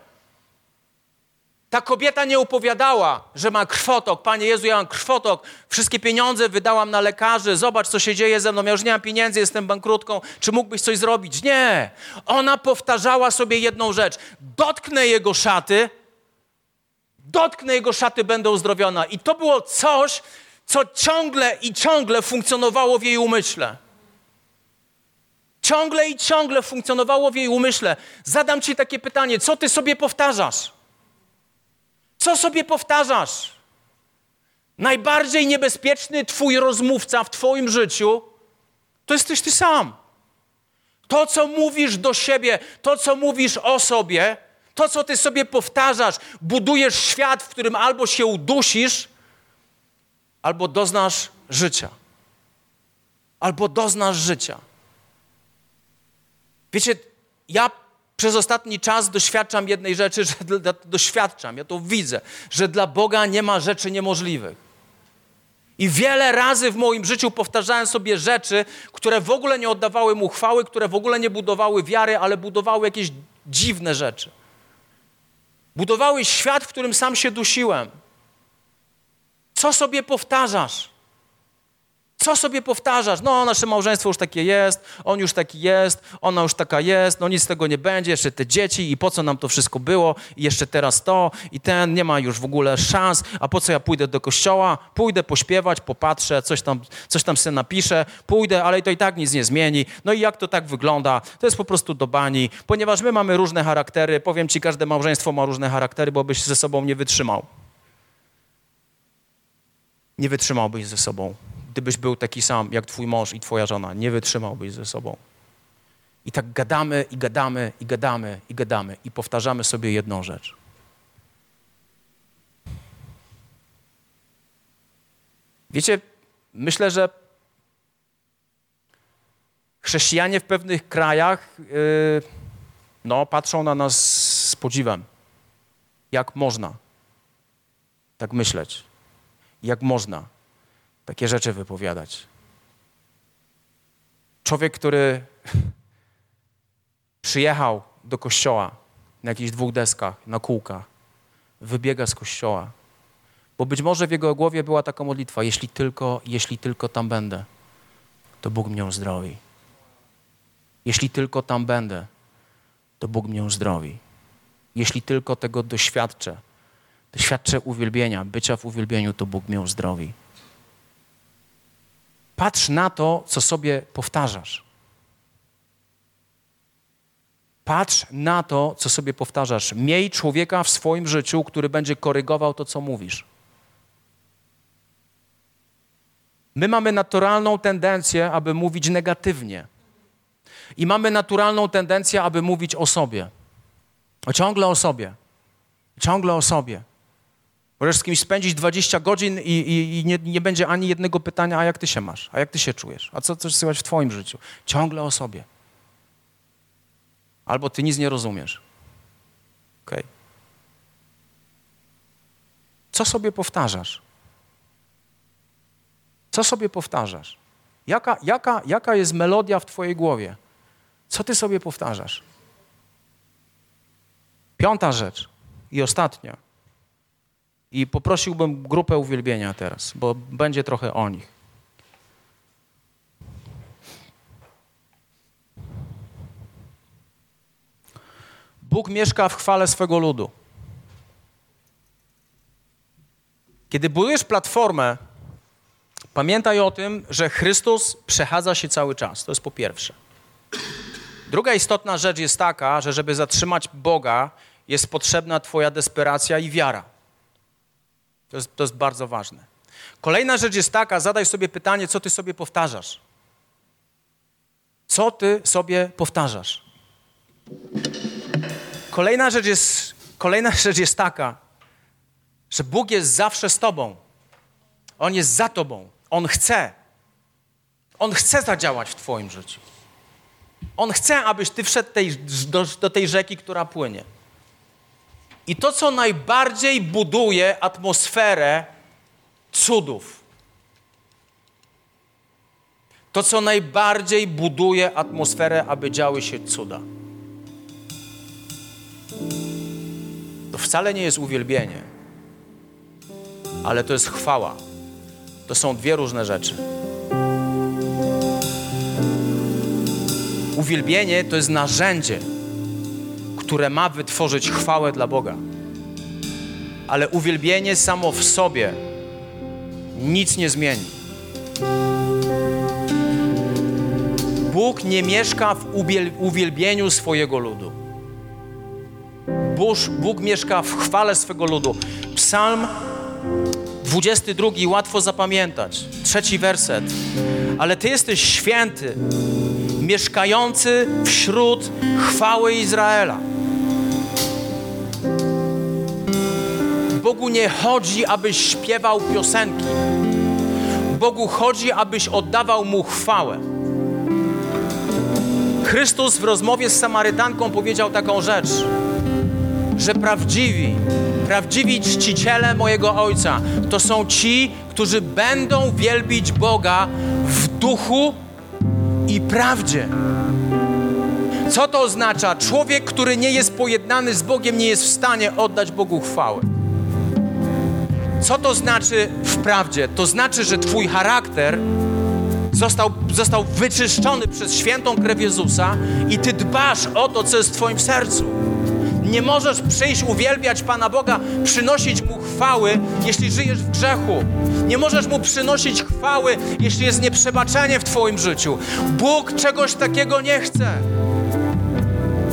Ta kobieta nie opowiadała, że ma krwotok. Panie Jezu, ja mam krwotok. Wszystkie pieniądze wydałam na lekarzy. Zobacz, co się dzieje ze mną. Ja już nie mam pieniędzy, jestem bankrutką. Czy mógłbyś coś zrobić? Nie. Ona powtarzała sobie jedną rzecz. Dotknę jego szaty, dotknę jego szaty, będę uzdrowiona. I to było coś, co ciągle i ciągle funkcjonowało w jej umyśle. Ciągle i ciągle funkcjonowało w jej umyśle. Zadam ci takie pytanie: co ty sobie powtarzasz? Co sobie powtarzasz? Najbardziej niebezpieczny twój rozmówca w twoim życiu to jesteś ty sam. To, co mówisz do siebie, to, co mówisz o sobie, to, co ty sobie powtarzasz, budujesz świat, w którym albo się udusisz, albo doznasz życia. Albo doznasz życia. Wiecie, ja przez ostatni czas doświadczam jednej rzeczy, że doświadczam, ja to widzę, że dla Boga nie ma rzeczy niemożliwych. I wiele razy w moim życiu powtarzałem sobie rzeczy, które w ogóle nie oddawały mu chwały, które w ogóle nie budowały wiary, ale budowały jakieś dziwne rzeczy. Budowały świat, w którym sam się dusiłem. Co sobie powtarzasz? Co sobie powtarzasz? No, nasze małżeństwo już takie jest, on już taki jest, ona już taka jest, no nic z tego nie będzie, jeszcze te dzieci i po co nam to wszystko było, i jeszcze teraz to, i ten, nie ma już w ogóle szans, a po co ja pójdę do kościoła? Pójdę pośpiewać, popatrzę, coś tam, coś tam sobie napiszę, pójdę, ale to i tak nic nie zmieni. No i jak to tak wygląda? To jest po prostu do bani, ponieważ my mamy różne charaktery, powiem ci, każde małżeństwo ma różne charaktery, bo byś ze sobą nie wytrzymał nie wytrzymałbyś ze sobą. Gdybyś był taki sam jak twój mąż i twoja żona, nie wytrzymałbyś ze sobą. I tak gadamy, i gadamy, i gadamy, i gadamy, i powtarzamy sobie jedną rzecz. Wiecie, myślę, że chrześcijanie w pewnych krajach yy, no, patrzą na nas z podziwem. Jak można tak myśleć? jak można takie rzeczy wypowiadać. Człowiek, który przyjechał do kościoła na jakichś dwóch deskach, na kółkach, wybiega z kościoła. Bo być może w jego głowie była taka modlitwa, jeśli tylko, jeśli tylko tam będę, to Bóg mnie uzdrowi. Jeśli tylko tam będę, to Bóg mnie uzdrowi. Jeśli tylko tego doświadczę, doświadczę uwielbienia, bycia w uwielbieniu, to Bóg mnie uzdrowi. Patrz na to, co sobie powtarzasz. Patrz na to, co sobie powtarzasz. Miej człowieka w swoim życiu, który będzie korygował to, co mówisz. My mamy naturalną tendencję, aby mówić negatywnie. I mamy naturalną tendencję, aby mówić o sobie. Ciągle o sobie. Ciągle o sobie. Możesz z kimś spędzić 20 godzin i, i, i nie, nie, będzie ani jednego pytania, a jak ty się masz, a jak ty się czujesz, a co coś słychać w twoim życiu. Ciągle o sobie. Albo ty nic nie rozumiesz. Okay. Co sobie powtarzasz? Co sobie powtarzasz? Jaka, jaka, jaka jest melodia w twojej głowie? Co ty sobie powtarzasz? Piąta rzecz i ostatnia. I poprosiłbym grupę uwielbienia teraz, bo będzie trochę o nich. Bóg mieszka w chwale swego ludu. Kiedy budujesz platformę, pamiętaj o tym, że Chrystus przechadza się cały czas. To jest po pierwsze. Druga istotna rzecz jest taka, że żeby zatrzymać Boga, jest potrzebna Twoja desperacja i wiara. To jest, to jest bardzo ważne. Kolejna rzecz jest taka, zadaj sobie pytanie, co Ty sobie powtarzasz. Co Ty sobie powtarzasz? Kolejna rzecz jest, kolejna rzecz jest taka, że Bóg jest zawsze z Tobą. On jest za Tobą. On chce. On chce zadziałać w Twoim życiu. On chce, abyś Ty wszedł tej, do, do tej rzeki, która płynie. I to, co najbardziej buduje atmosferę cudów, to, co najbardziej buduje atmosferę, aby działy się cuda, to wcale nie jest uwielbienie, ale to jest chwała. To są dwie różne rzeczy. Uwielbienie to jest narzędzie które ma wytworzyć chwałę dla Boga. Ale uwielbienie samo w sobie nic nie zmieni. Bóg nie mieszka w uwielbieniu swojego ludu. Bóg, Bóg mieszka w chwale swego ludu. Psalm 22, łatwo zapamiętać. Trzeci werset. Ale Ty jesteś święty, mieszkający wśród chwały Izraela. Bogu nie chodzi, abyś śpiewał piosenki. Bogu chodzi, abyś oddawał Mu chwałę. Chrystus w rozmowie z Samarytanką powiedział taką rzecz, że prawdziwi, prawdziwi czciciele mojego Ojca to są ci, którzy będą wielbić Boga w duchu i prawdzie. Co to oznacza? Człowiek, który nie jest pojednany z Bogiem, nie jest w stanie oddać Bogu chwały. Co to znaczy w prawdzie? To znaczy, że Twój charakter został, został wyczyszczony przez świętą krew Jezusa i Ty dbasz o to, co jest w Twoim sercu. Nie możesz przyjść uwielbiać Pana Boga, przynosić Mu chwały, jeśli żyjesz w grzechu. Nie możesz Mu przynosić chwały, jeśli jest nieprzebaczenie w Twoim życiu. Bóg czegoś takiego nie chce.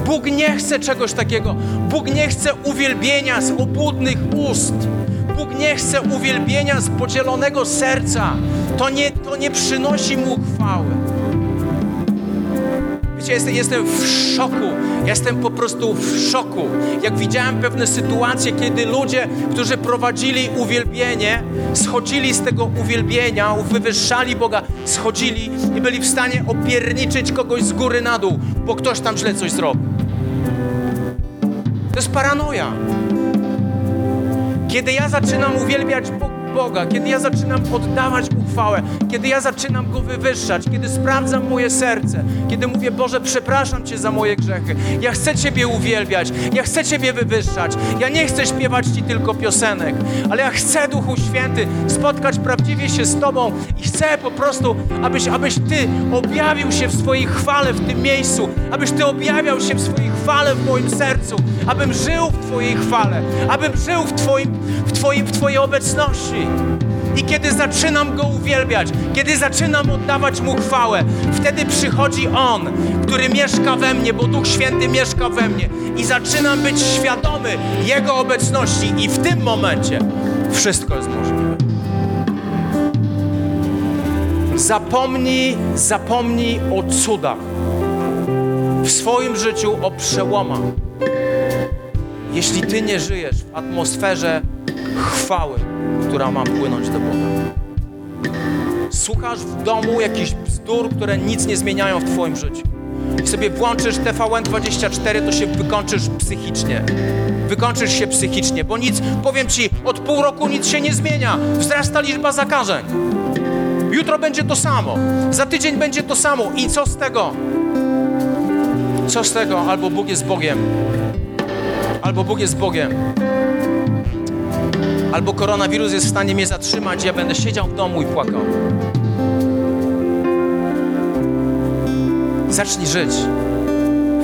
Bóg nie chce czegoś takiego. Bóg nie chce uwielbienia z obłudnych ust. Bóg nie chce uwielbienia z podzielonego serca. To nie, to nie przynosi Mu chwały. Wiecie, jestem, jestem w szoku. Jestem po prostu w szoku. Jak widziałem pewne sytuacje, kiedy ludzie, którzy prowadzili uwielbienie, schodzili z tego uwielbienia, wywyższali Boga, schodzili i byli w stanie opierniczyć kogoś z góry na dół, bo ktoś tam źle coś zrobił. To jest paranoja. Kiedy ja zaczynam uwielbiać Boga, kiedy ja zaczynam oddawać Mu chwałę, kiedy ja zaczynam Go wywyższać, kiedy sprawdzam moje serce, kiedy mówię, Boże, przepraszam Cię za moje grzechy, ja chcę Ciebie uwielbiać, ja chcę Ciebie wywyższać, ja nie chcę śpiewać Ci tylko piosenek, ale ja chcę, Duchu Święty, spotkać prawdziwie się z Tobą i chcę po prostu, abyś, abyś Ty objawił się w swojej chwale w tym miejscu, abyś Ty objawiał się w swojej chwale w moim sercu, abym żył w Twojej chwale, abym żył w, twoim, w, twoim, w Twojej obecności. I kiedy zaczynam Go uwielbiać, kiedy zaczynam oddawać Mu chwałę, wtedy przychodzi On, który mieszka we mnie, bo Duch Święty mieszka we mnie. I zaczynam być świadomy Jego obecności i w tym momencie wszystko jest możliwe. Zapomnij, zapomnij o cudach w swoim życiu, o przełomach. Jeśli Ty nie żyjesz w atmosferze chwały, która ma płynąć do Boga. Słuchasz w domu jakichś bzdur, które nic nie zmieniają w Twoim życiu. I sobie włączysz TVN24, to się wykończysz psychicznie. Wykończysz się psychicznie, bo nic, powiem Ci, od pół roku nic się nie zmienia. Wzrasta liczba zakażeń. Jutro będzie to samo. Za tydzień będzie to samo. I co z tego? Co z tego? Albo Bóg jest Bogiem. Albo Bóg jest Bogiem albo koronawirus jest w stanie mnie zatrzymać, ja będę siedział w domu i płakał. Zacznij żyć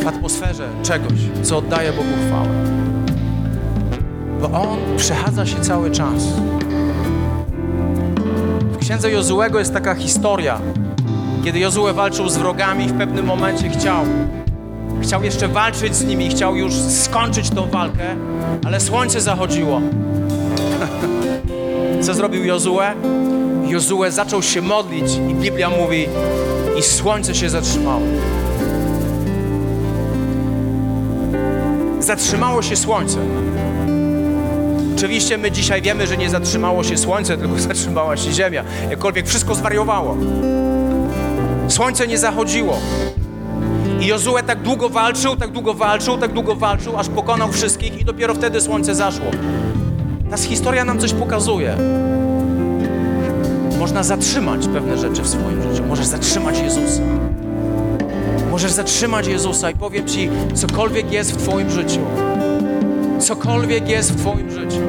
w atmosferze czegoś, co oddaje Bogu chwałę. Bo On przechadza się cały czas. W księdze Jozułego jest taka historia, kiedy Jozue walczył z wrogami, w pewnym momencie chciał chciał jeszcze walczyć z nimi, chciał już skończyć tą walkę, ale słońce zachodziło. Co zrobił Jozue? Jozue zaczął się modlić i Biblia mówi i słońce się zatrzymało. Zatrzymało się słońce. Oczywiście my dzisiaj wiemy, że nie zatrzymało się słońce, tylko zatrzymała się ziemia. Jakkolwiek wszystko zwariowało. Słońce nie zachodziło. I Jozue tak długo walczył, tak długo walczył, tak długo walczył, aż pokonał wszystkich i dopiero wtedy słońce zaszło. Ta historia nam coś pokazuje. Można zatrzymać pewne rzeczy w swoim życiu. Możesz zatrzymać Jezusa. Możesz zatrzymać Jezusa i powiem Ci, cokolwiek jest w Twoim życiu, cokolwiek jest w Twoim życiu,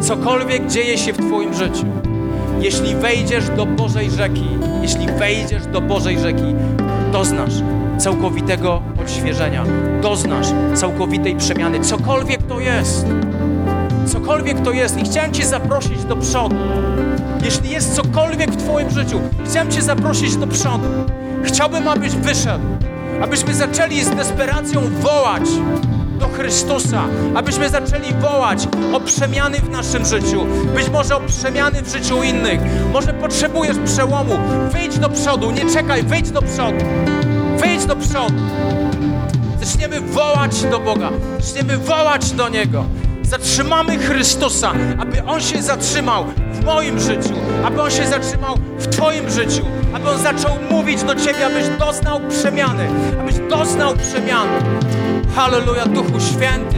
cokolwiek dzieje się w Twoim życiu, jeśli wejdziesz do Bożej rzeki, jeśli wejdziesz do Bożej rzeki, doznasz całkowitego odświeżenia, doznasz całkowitej przemiany, cokolwiek to jest cokolwiek to jest i chciałem Cię zaprosić do przodu. Jeśli jest cokolwiek w Twoim życiu, chciałem Cię zaprosić do przodu. Chciałbym, abyś wyszedł, abyśmy zaczęli z desperacją wołać do Chrystusa, abyśmy zaczęli wołać o przemiany w naszym życiu, być może o przemiany w życiu innych. Może potrzebujesz przełomu. Wyjdź do przodu, nie czekaj, wyjdź do przodu. Wyjdź do przodu. Zaczniemy wołać do Boga, zaczniemy wołać do Niego. Zatrzymamy Chrystusa, aby On się zatrzymał w moim życiu, aby On się zatrzymał w Twoim życiu, aby On zaczął mówić do Ciebie, abyś doznał przemiany, abyś doznał przemiany. Halleluja, Duchu Święty,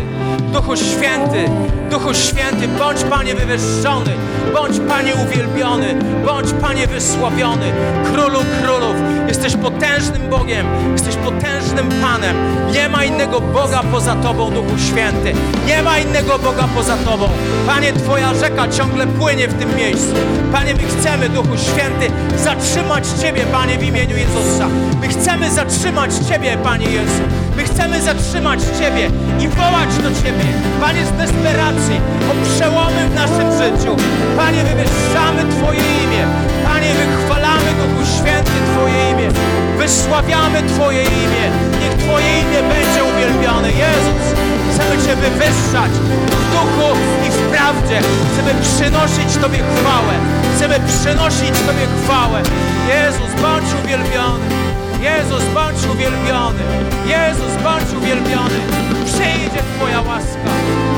Duchu Święty, Duchu Święty, bądź Panie wywyższony, bądź Panie uwielbiony, bądź Panie wysławiony, Królu Królów. Jesteś potężnym Bogiem, jesteś potężnym Panem. Nie ma innego Boga poza Tobą, Duchu Święty. Nie ma innego Boga poza Tobą. Panie, Twoja rzeka ciągle płynie w tym miejscu. Panie, my chcemy, Duchu Święty, zatrzymać Ciebie, Panie, w imieniu Jezusa. My chcemy zatrzymać Ciebie, Panie Jezu. My chcemy zatrzymać Ciebie i wołać do Ciebie. Panie, z desperacji o przełomy w naszym życiu. Panie, wywyższamy Twoje imię. Panie, wychwalamy Duchu Święty Twoje imię. Wysławiamy Twoje imię. Niech Twoje imię będzie uwielbione. Jezus, chcemy Cię wywyższać w duchu i w prawdzie. Chcemy przynosić Tobie chwałę. Chcemy przynosić Tobie chwałę. Jezus, bądź uwielbiony. Jezus, bądź uwielbiony. Jezus, bądź uwielbiony. Przyjdzie Twoja łaska.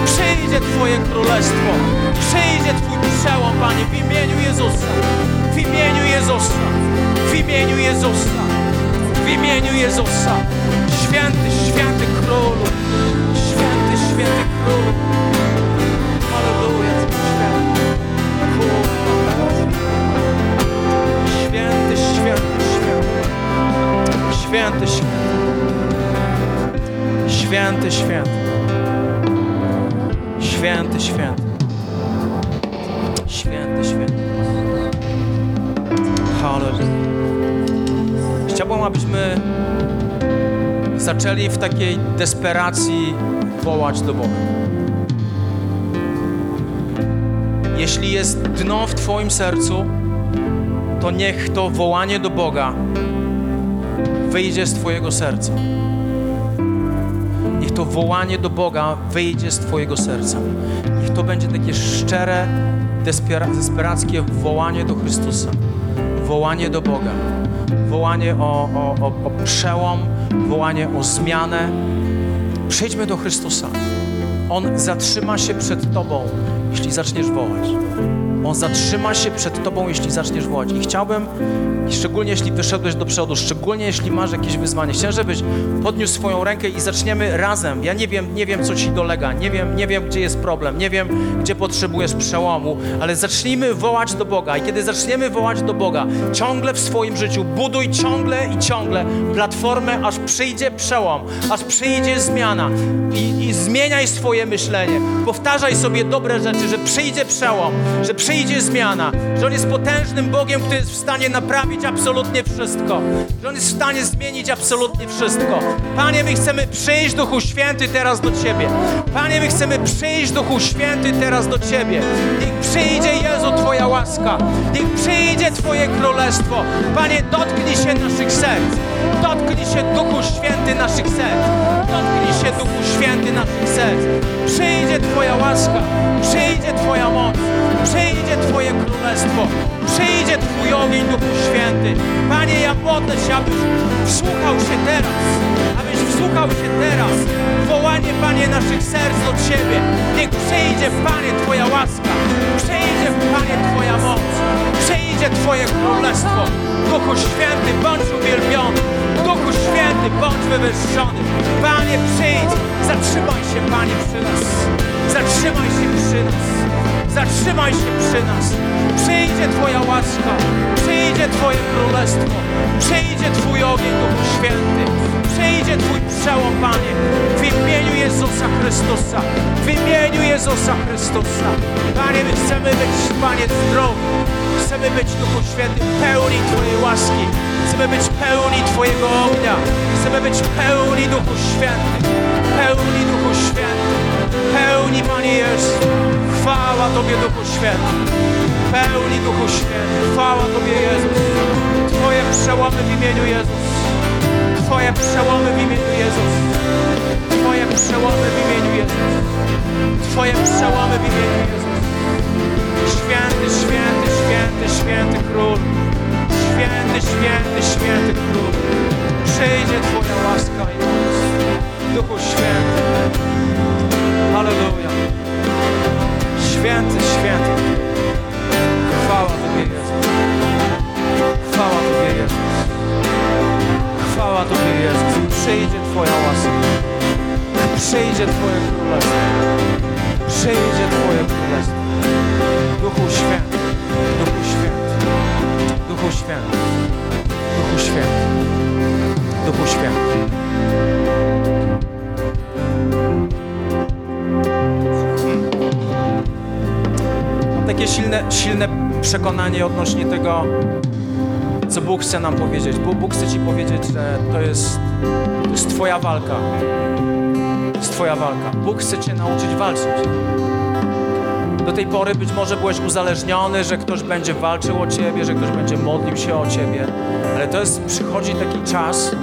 Przyjdzie Twoje królestwo. Przyjdzie Twój przełom, Panie, w imieniu Jezusa. W imieniu Jezusa. W imieniu Jezusa. W imieniu Jezusa. Święty, święty królu. Święty, święty królu. święty, święty, święty, święty, święty, święty, święty. Hallelujah. Chciałbym, abyśmy zaczęli w takiej desperacji wołać do Boga. Jeśli jest dno w Twoim sercu, to niech to wołanie do Boga wyjdzie z Twojego serca. Niech to wołanie do Boga wyjdzie z Twojego serca. Niech to będzie takie szczere, despera desperackie wołanie do Chrystusa, wołanie do Boga, wołanie o, o, o, o przełom, wołanie o zmianę. Przyjdźmy do Chrystusa. On zatrzyma się przed Tobą, jeśli zaczniesz wołać. On zatrzyma się przed Tobą, jeśli zaczniesz wołać. I chciałbym, szczególnie jeśli wyszedłeś do przodu, szczególnie jeśli masz jakieś wyzwanie, chciałem, żebyś podniósł swoją rękę i zaczniemy razem. Ja nie wiem, nie wiem, co Ci dolega, nie wiem, nie wiem, gdzie jest problem, nie wiem, gdzie potrzebujesz przełomu, ale zacznijmy wołać do Boga. I kiedy zaczniemy wołać do Boga, ciągle w swoim życiu, buduj ciągle i ciągle platformę, aż przyjdzie przełom, aż przyjdzie zmiana. I, i zmieniaj swoje myślenie. Powtarzaj sobie dobre rzeczy, że przyjdzie przełom, że przyjdzie zmiana, że On jest potężnym Bogiem, który jest w stanie naprawić absolutnie wszystko, że On jest w stanie zmienić absolutnie wszystko. Panie, my chcemy przyjść, Duchu Święty, teraz do Ciebie. Panie, my chcemy przyjść, Duchu Święty, teraz do Ciebie. Niech przyjdzie, Jezu, Twoja łaska. Niech przyjdzie Twoje królestwo. Panie, dotknij się naszych serc. Dotknij się, Duchu Święty, naszych serc. Dotknij się, Duchu Święty, naszych serc. Przyjdzie Twoja łaska. Przyjdzie Twoja moc. Przyjdzie Twoje królestwo. Przyjdzie Twój ogień, Duchu Święty. Panie, ja modlę się, abyś wsłuchał się teraz. Abyś wsłuchał się teraz. Wołanie, Panie, naszych serc do Ciebie. Niech przyjdzie, Panie, Twoja łaska. Przyjdzie, Panie, Twoja moc. Przyjdzie Twoje królestwo. Duchu Święty, bądź uwielbiony. Duchu Święty, bądź wywyższony. Panie, przyjdź. Zatrzymaj się, Panie, przy nas. Zatrzymaj się przy nas. Zatrzymaj się przy nas. Przyjdzie Twoja łaska. Przyjdzie Twoje królestwo. Przyjdzie Twój ogień, Duchu Święty. Przyjdzie Twój przełom, Panie. W imieniu Jezusa Chrystusa. W imieniu Jezusa Chrystusa. Panie, my chcemy być, Panie, zdrowi. Chcemy być, Duchu Święty, pełni Twojej łaski. Chcemy być pełni Twojego ognia. Chcemy być pełni Duchu Święty. Pełni Duchu Święty. Pełni, Panie Jezu. Chwała Tobie, Duchu Święty. Pełni Duchu Święty. Chwała Tobie, Jezus. Twoje przełomy w imieniu Jezus. Twoje przełomy w imieniu Jezus. Twoje przełomy w imieniu Jezus. Twoje przełomy w imieniu Jezus. Święty, święty, święty, święty Król. Święty, święty, święty Król. Przyjdzie Twoja łaska i moc. Duchu Święty. Halleluja. Święty, święty. Chwała Tobie, Jezus. Chwała Tobie, Jezus. Chwała Tobie, Jezus. Przyjdzie Twoja łaska. Przyjdzie Twoje królestwo. Przyjdzie Twoje królestwo. Duchu Święty. Duchu Święty. Duchu Święty. Duchu Święty. Duchu Święty. Silne, silne przekonanie odnośnie tego, co Bóg chce nam powiedzieć. Bóg, Bóg chce Ci powiedzieć, że to jest, to jest Twoja walka. To jest Twoja walka. Bóg chce Cię nauczyć walczyć. Do tej pory być może byłeś uzależniony, że ktoś będzie walczył o Ciebie, że ktoś będzie modlił się o Ciebie, ale to jest, przychodzi taki czas,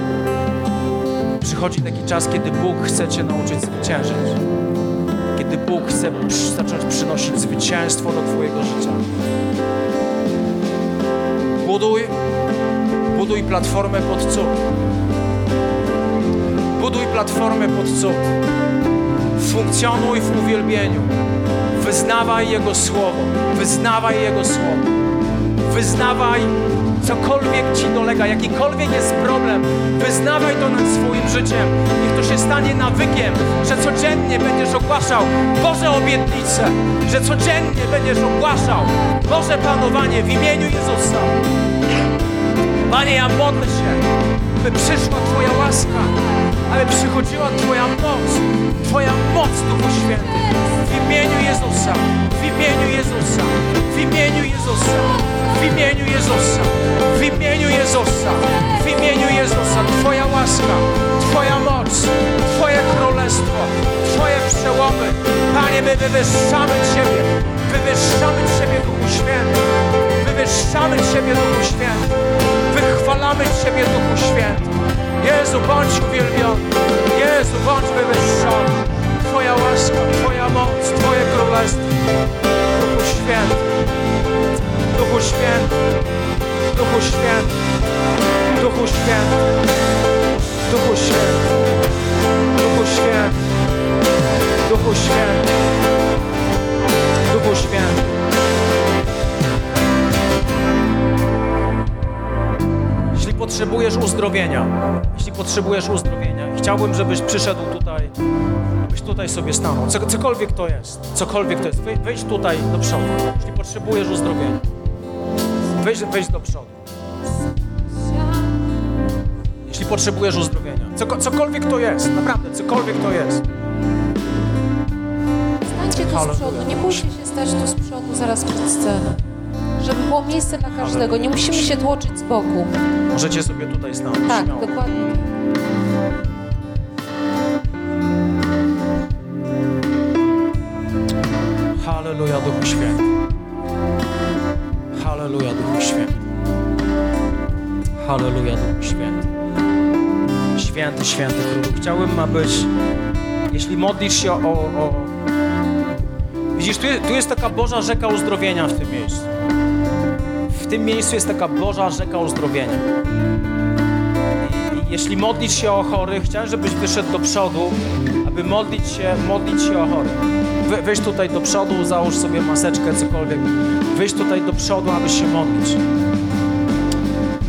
przychodzi taki czas, kiedy Bóg chce Cię nauczyć zwyciężyć. Kiedy Bóg chce zacząć przynosić zwycięstwo do Twojego życia. Buduj, buduj platformę pod cud. Buduj platformę pod cud. Funkcjonuj w uwielbieniu. Wyznawaj Jego Słowo. Wyznawaj Jego Słowo. Wyznawaj cokolwiek Ci dolega, jakikolwiek jest problem. Wyznawaj to nad swoim życiem. Niech to się stanie nawykiem, że codziennie będziesz ogłaszał Boże obietnice, że codziennie będziesz ogłaszał Boże panowanie w imieniu Jezusa. Panie, ja modlę się, by przyszła Twoja łaska, aby przychodziła Twoja moc, Twoja moc, Duchu Święty. W imieniu Jezusa, w imieniu Jezusa, w imieniu Jezusa, w imieniu Jezusa, w imieniu Jezusa, w imieniu Jezusa. Twoja łaska, Twoja moc, Twoje królestwo, Twoje przełomy. Panie, my wywyższamy Ciebie, uzdrowienia, jeśli potrzebujesz uzdrowienia, chciałbym, żebyś przyszedł tutaj, byś tutaj sobie stanął. Co, cokolwiek to jest, cokolwiek to jest, Wej- wejdź tutaj do przodu, jeśli potrzebujesz uzdrowienia. Wejdź, wejdź do przodu. Jeśli potrzebujesz uzdrowienia. Coko, cokolwiek to jest, naprawdę, cokolwiek to jest. Stańcie tu z przodu, nie bójcie się stać tu z przodu, zaraz przed sceną. Żeby było miejsce dla każdego, nie musimy się tłoczyć z boku. Możecie sobie tutaj stanąć. Tak, śmiało. dokładnie. Halleluja, Duchu Święty. Halleluja, Duchu Święty. Halleluja, Duchu Święty. Święty, święty Królu. Chciałbym, abyś, jeśli modlisz się o... o... Widzisz, tu tu jest taka Boża rzeka uzdrowienia w tym miejscu. Tym miejscu jest taka Boża rzeka uzdrowienia. Jeśli modlisz się o chorych, chciałem, żebyś wyszedł do przodu, aby modlić się, modlić się o chorych. Wy, wyjść tutaj do przodu, załóż sobie maseczkę, cokolwiek. Wyjść tutaj do przodu, aby się modlić.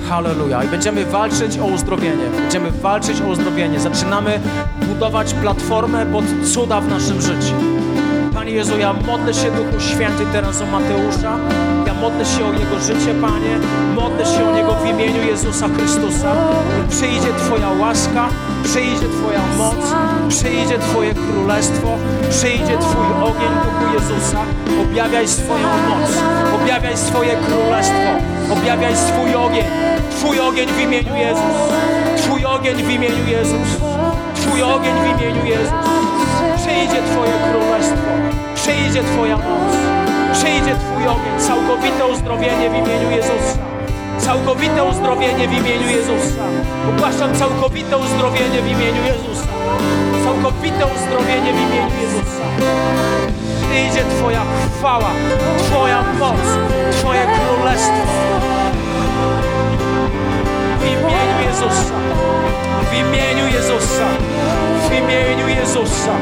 Halleluja. I będziemy walczyć o uzdrowienie. Będziemy walczyć o uzdrowienie. Zaczynamy budować platformę pod cuda w naszym życiu. Panie Jezu, ja modlę się Duchu Święty teraz o Mateusza. Ja modlę się o jego życie, Panie. Modlę się o niego w imieniu Jezusa Chrystusa. Przyjdzie Twoja łaska, przyjdzie Twoja moc, przyjdzie Twoje królestwo, przyjdzie Twój ogień Duchu Jezusa. Objawiaj swoją moc, objawiaj swoje królestwo, objawiaj swój ogień. Twój ogień w imieniu Jezus. Twój ogień w imieniu Jezus. Twój ogień w imieniu Jezus. Przyjdzie Twoje królestwo, przyjdzie Twoja moc, przyjdzie Twój ogień, całkowite uzdrowienie w imieniu Jezusa. Całkowite uzdrowienie w imieniu Jezusa. Ogłaszam całkowite uzdrowienie w imieniu Jezusa. Całkowite uzdrowienie w imieniu Jezusa. Przyjdzie Twoja chwała, Twoja moc, Twoje królestwo. Jezusa. W imieniu Jezusa. W imieniu Jezusa.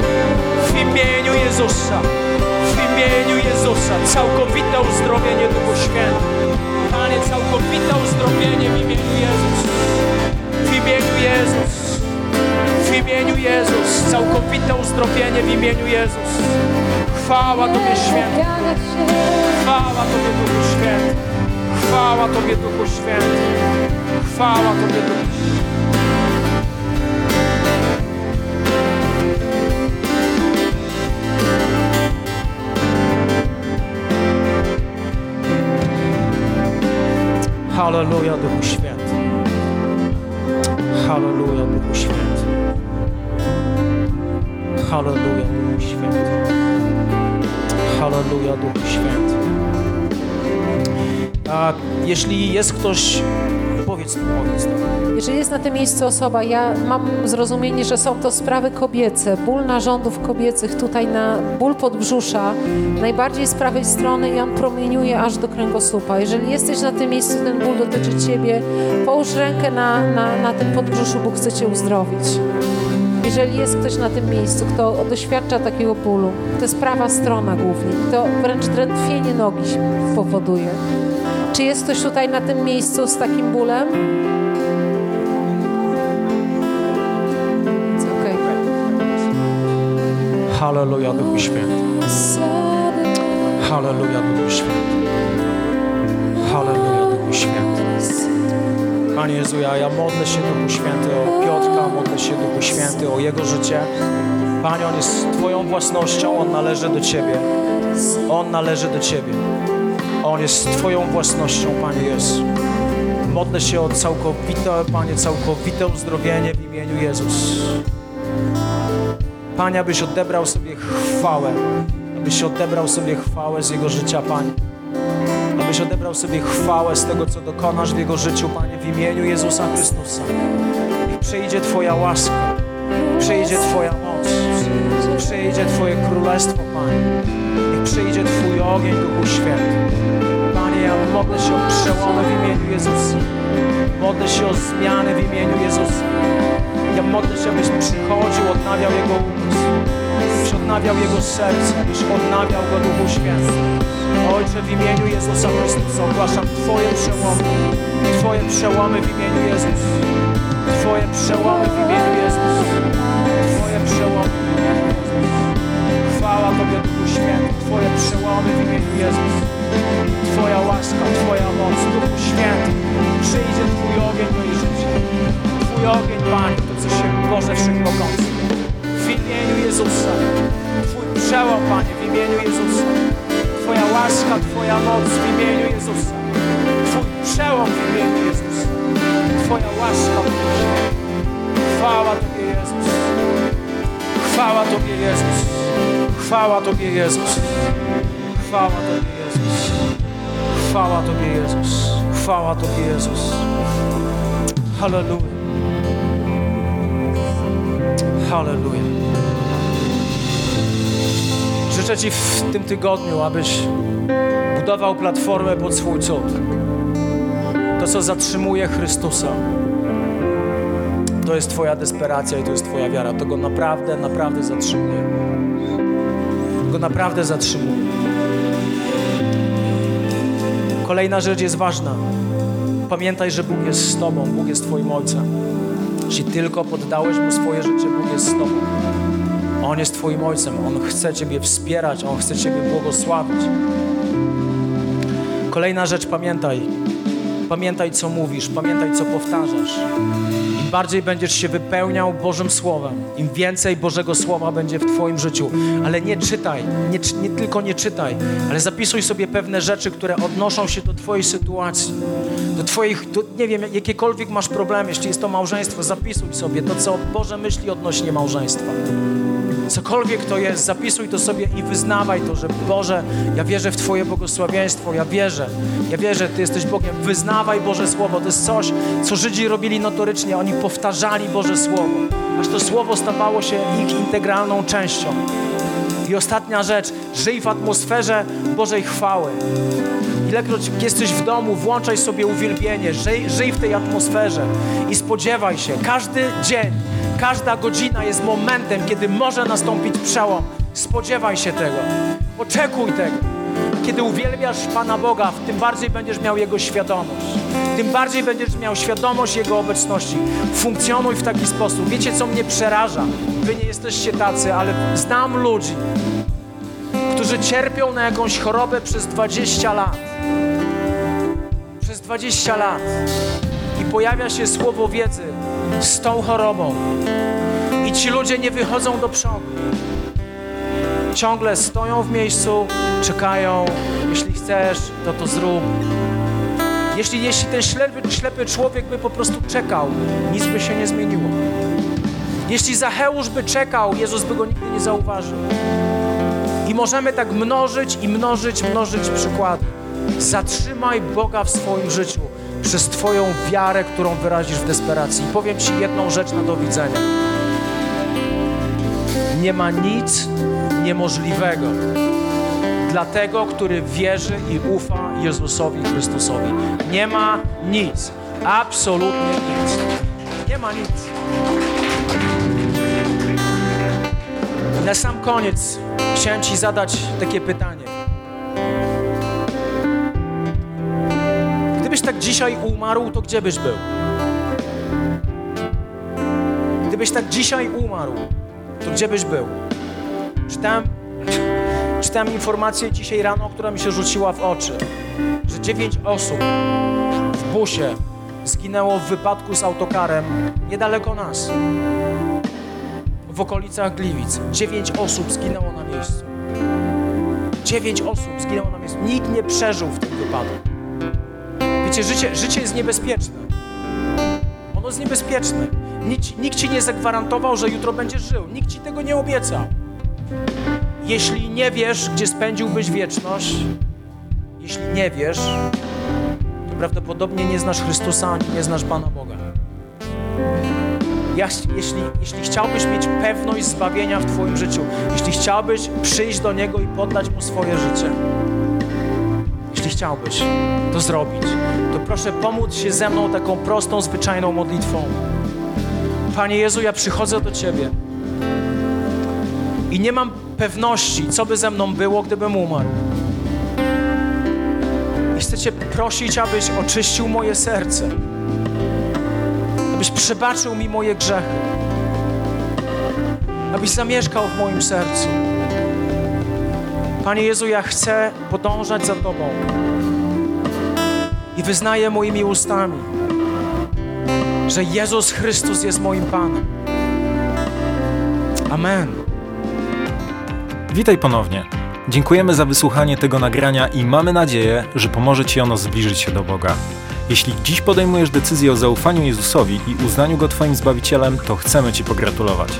W imieniu Jezusa. W imieniu Jezusa. Całkowite uzdrowienie Duchu Święty. Panie, całkowite uzdrowienie w imieniu Jezus. W imieniu Jezus. W imieniu Jezus. Całkowite uzdrowienie w imieniu Jezus. Chwała Tobie Święty. Chwała Tobie Duchu Święty. Chwała Tobie Duchu Święty. Chwała Tobie Duchu Halleluja Duchu Święty. Halleluja Duchu Święty. Halleluja Duchu Święty. Halleluja Duchu Święty. A jeśli jest ktoś, powiedz, powiedz. Jeżeli jest na tym miejscu osoba, ja mam zrozumienie, że są to sprawy kobiece, ból narządów kobiecych, tutaj na ból podbrzusza, najbardziej z prawej strony i on promieniuje aż do kręgosłupa. Jeżeli jesteś na tym miejscu, ten ból dotyczy Ciebie, połóż rękę na, na, na tym podbrzuszu, Bóg chce Cię uzdrowić. Jeżeli jest ktoś na tym miejscu, kto doświadcza takiego bólu, to jest prawa strona głównie, to wręcz drętwienie nogi powoduje. Czy jest ktoś tutaj na tym miejscu z takim bólem? Okay. Halleluja Duchu Święty. Halleluja Duchu Święty. Halleluja Duchu Święty. Panie Jezu, ja, ja modlę się Duchu Święty o Piotrka, modlę się Duchu Święty o jego życie. Panie, on jest Twoją własnością, on należy do Ciebie. On należy do Ciebie. On jest Twoją własnością, Panie Jezu. Modlę się o całkowite, Panie, całkowite uzdrowienie w imieniu Jezus. Panie, abyś odebrał sobie chwałę, abyś odebrał sobie chwałę z Jego życia, Panie. Abyś odebrał sobie chwałę z tego, co dokonasz w Jego życiu, Panie, w imieniu Jezusa Chrystusa. Niech przyjdzie Twoja łaska, przyjdzie Twoja moc, przyjdzie Twoje królestwo, Panie. Niech przyjdzie Twój ogień, Duchu Święty. Ja modlę się o przełomy w imieniu Jezusa. Modlę się o zmiany w imieniu Jezusa. Ja modlę się, abyś przychodził, odnawiał Jego umysł, odnawiał Jego serce, abyś odnawiał Go Duchu Święty. Ojcze, w imieniu Jezusa Chrystusa ogłaszam Twoje przełomy, Twoje przełomy w imieniu Jezus. Twoje przełomy w imieniu Jezus. Twoje przełomy w imieniu Jezus. Chwała Tobie, Duchu Święty, Twoje przełomy w imieniu Jezus. Twoja łaska, Twoja moc, Duchu Święty, przyjdzie Twój ogień do jej życia. Twój ogień, Panie, to co się Boże Wszechmogący. W imieniu Jezusa. Twój przełom, Panie, w imieniu Jezusa. Twoja łaska, Twoja moc w imieniu Jezusa. Twój przełom w imieniu Jezusa. Twoja łaska, Duchu Święty. Chwała Tobie, Jezus. Chwała Tobie, Jezus. Chwała Tobie, Jezus. Chwała Tobie, Jezus. Chwała Tobie, Jezus. Chwała Tobie, Jezus. Halleluja. Halleluja. Życzę Ci w tym tygodniu, abyś budował platformę pod swój cud. To, co zatrzymuje Chrystusa, to jest Twoja desperacja i to jest Twoja wiara. To Go naprawdę, naprawdę zatrzymuje. To Go naprawdę zatrzymuje. Kolejna rzecz jest ważna. Pamiętaj, że Bóg jest z Tobą, Bóg jest Twoim Ojcem. Jeśli tylko poddałeś Mu swoje życie, Bóg jest z Tobą. On jest Twoim Ojcem, On chce Ciebie wspierać, On chce Ciebie błogosławić. Kolejna rzecz, pamiętaj. Pamiętaj, co mówisz, pamiętaj, co powtarzasz. Im bardziej będziesz się wypełniał Bożym Słowem, im więcej Bożego Słowa będzie w Twoim życiu. Ale nie czytaj, nie, nie tylko nie czytaj, ale zapisuj sobie pewne rzeczy, które odnoszą się do Twojej sytuacji, do Twoich, do, nie wiem, jakiekolwiek masz problemy, jeśli jest to małżeństwo, zapisuj sobie to, co Boże myśli odnośnie małżeństwa. Cokolwiek to jest, zapisuj to sobie i wyznawaj to, że Boże, ja wierzę w Twoje błogosławieństwo, ja wierzę, ja wierzę, Ty jesteś Bogiem. Wyznawaj Boże Słowo. To jest coś, co Żydzi robili notorycznie. Oni powtarzali Boże Słowo, aż to Słowo stawało się ich integralną częścią. I ostatnia rzecz, żyj w atmosferze Bożej chwały. Ilekroć jesteś w domu, włączaj sobie uwielbienie, żyj, żyj w tej atmosferze i spodziewaj się. Każdy dzień, każda godzina jest momentem, kiedy może nastąpić przełom. Spodziewaj się tego. Oczekuj tego. Kiedy uwielbiasz Pana Boga, tym bardziej będziesz miał Jego świadomość. Tym bardziej będziesz miał świadomość Jego obecności. Funkcjonuj w taki sposób. Wiecie, co mnie przeraża? Wy nie jesteście tacy, ale znam ludzi, którzy cierpią na jakąś chorobę przez 20 lat. Przez 20 lat. I pojawia się słowo wiedzy z tą chorobą. I ci ludzie nie wychodzą do przodu. Ciągle stoją w miejscu, czekają. Jeśli chcesz, to to zrób. Jeśli, jeśli ten ślepy, ślepy człowiek by po prostu czekał, nic by się nie zmieniło. Jeśli Zacheusz by czekał, Jezus by go nigdy nie zauważył. I możemy tak mnożyć i mnożyć, mnożyć przykłady. Zatrzymaj Boga w swoim życiu przez Twoją wiarę, którą wyrazisz w desperacji. I powiem Ci jedną rzecz na do widzenia. Nie ma nic niemożliwego dla tego, który wierzy i ufa Jezusowi Chrystusowi. Nie ma nic, absolutnie nic. Nie ma nic. Na sam koniec chciałem Ci zadać takie pytanie. Gdybyś tak dzisiaj umarł, to gdzie byś był? Gdybyś tak dzisiaj umarł, to gdzie byś był? Czytałem, czytałem informację dzisiaj rano, która mi się rzuciła w oczy, że dziewięć osób w busie zginęło w wypadku z autokarem niedaleko nas. W okolicach Gliwic. Dziewięć osób zginęło na miejscu. Dziewięć osób zginęło na miejscu. Nikt nie przeżył w tym wypadku. Wiecie, życie, życie jest niebezpieczne. Ono jest niebezpieczne. Nikt, nikt ci nie zagwarantował, że jutro będziesz żył. Nikt ci tego nie obiecał. Jeśli nie wiesz, gdzie spędziłbyś wieczność, jeśli nie wiesz, to prawdopodobnie nie znasz Chrystusa ani nie znasz Pana Boga. Jeśli, jeśli chciałbyś mieć pewność zbawienia w Twoim życiu, jeśli chciałbyś przyjść do Niego i poddać Mu swoje życie, jeśli chciałbyś to zrobić, to proszę pomóc się ze mną taką prostą, zwyczajną modlitwą. Panie Jezu, ja przychodzę do Ciebie i nie mam pewności, co by ze mną było, gdybym umarł. I chcę Cię prosić, abyś oczyścił moje serce, abyś przebaczył mi moje grzechy, abyś zamieszkał w moim sercu. Panie Jezu, ja chcę podążać za Tobą i wyznaję moimi ustami, że Jezus Chrystus jest moim Panem. Amen. Witaj ponownie. Dziękujemy za wysłuchanie tego nagrania i mamy nadzieję, że pomoże Ci ono zbliżyć się do Boga. Jeśli dziś podejmujesz decyzję o zaufaniu Jezusowi i uznaniu Go Twoim Zbawicielem, to chcemy Ci pogratulować.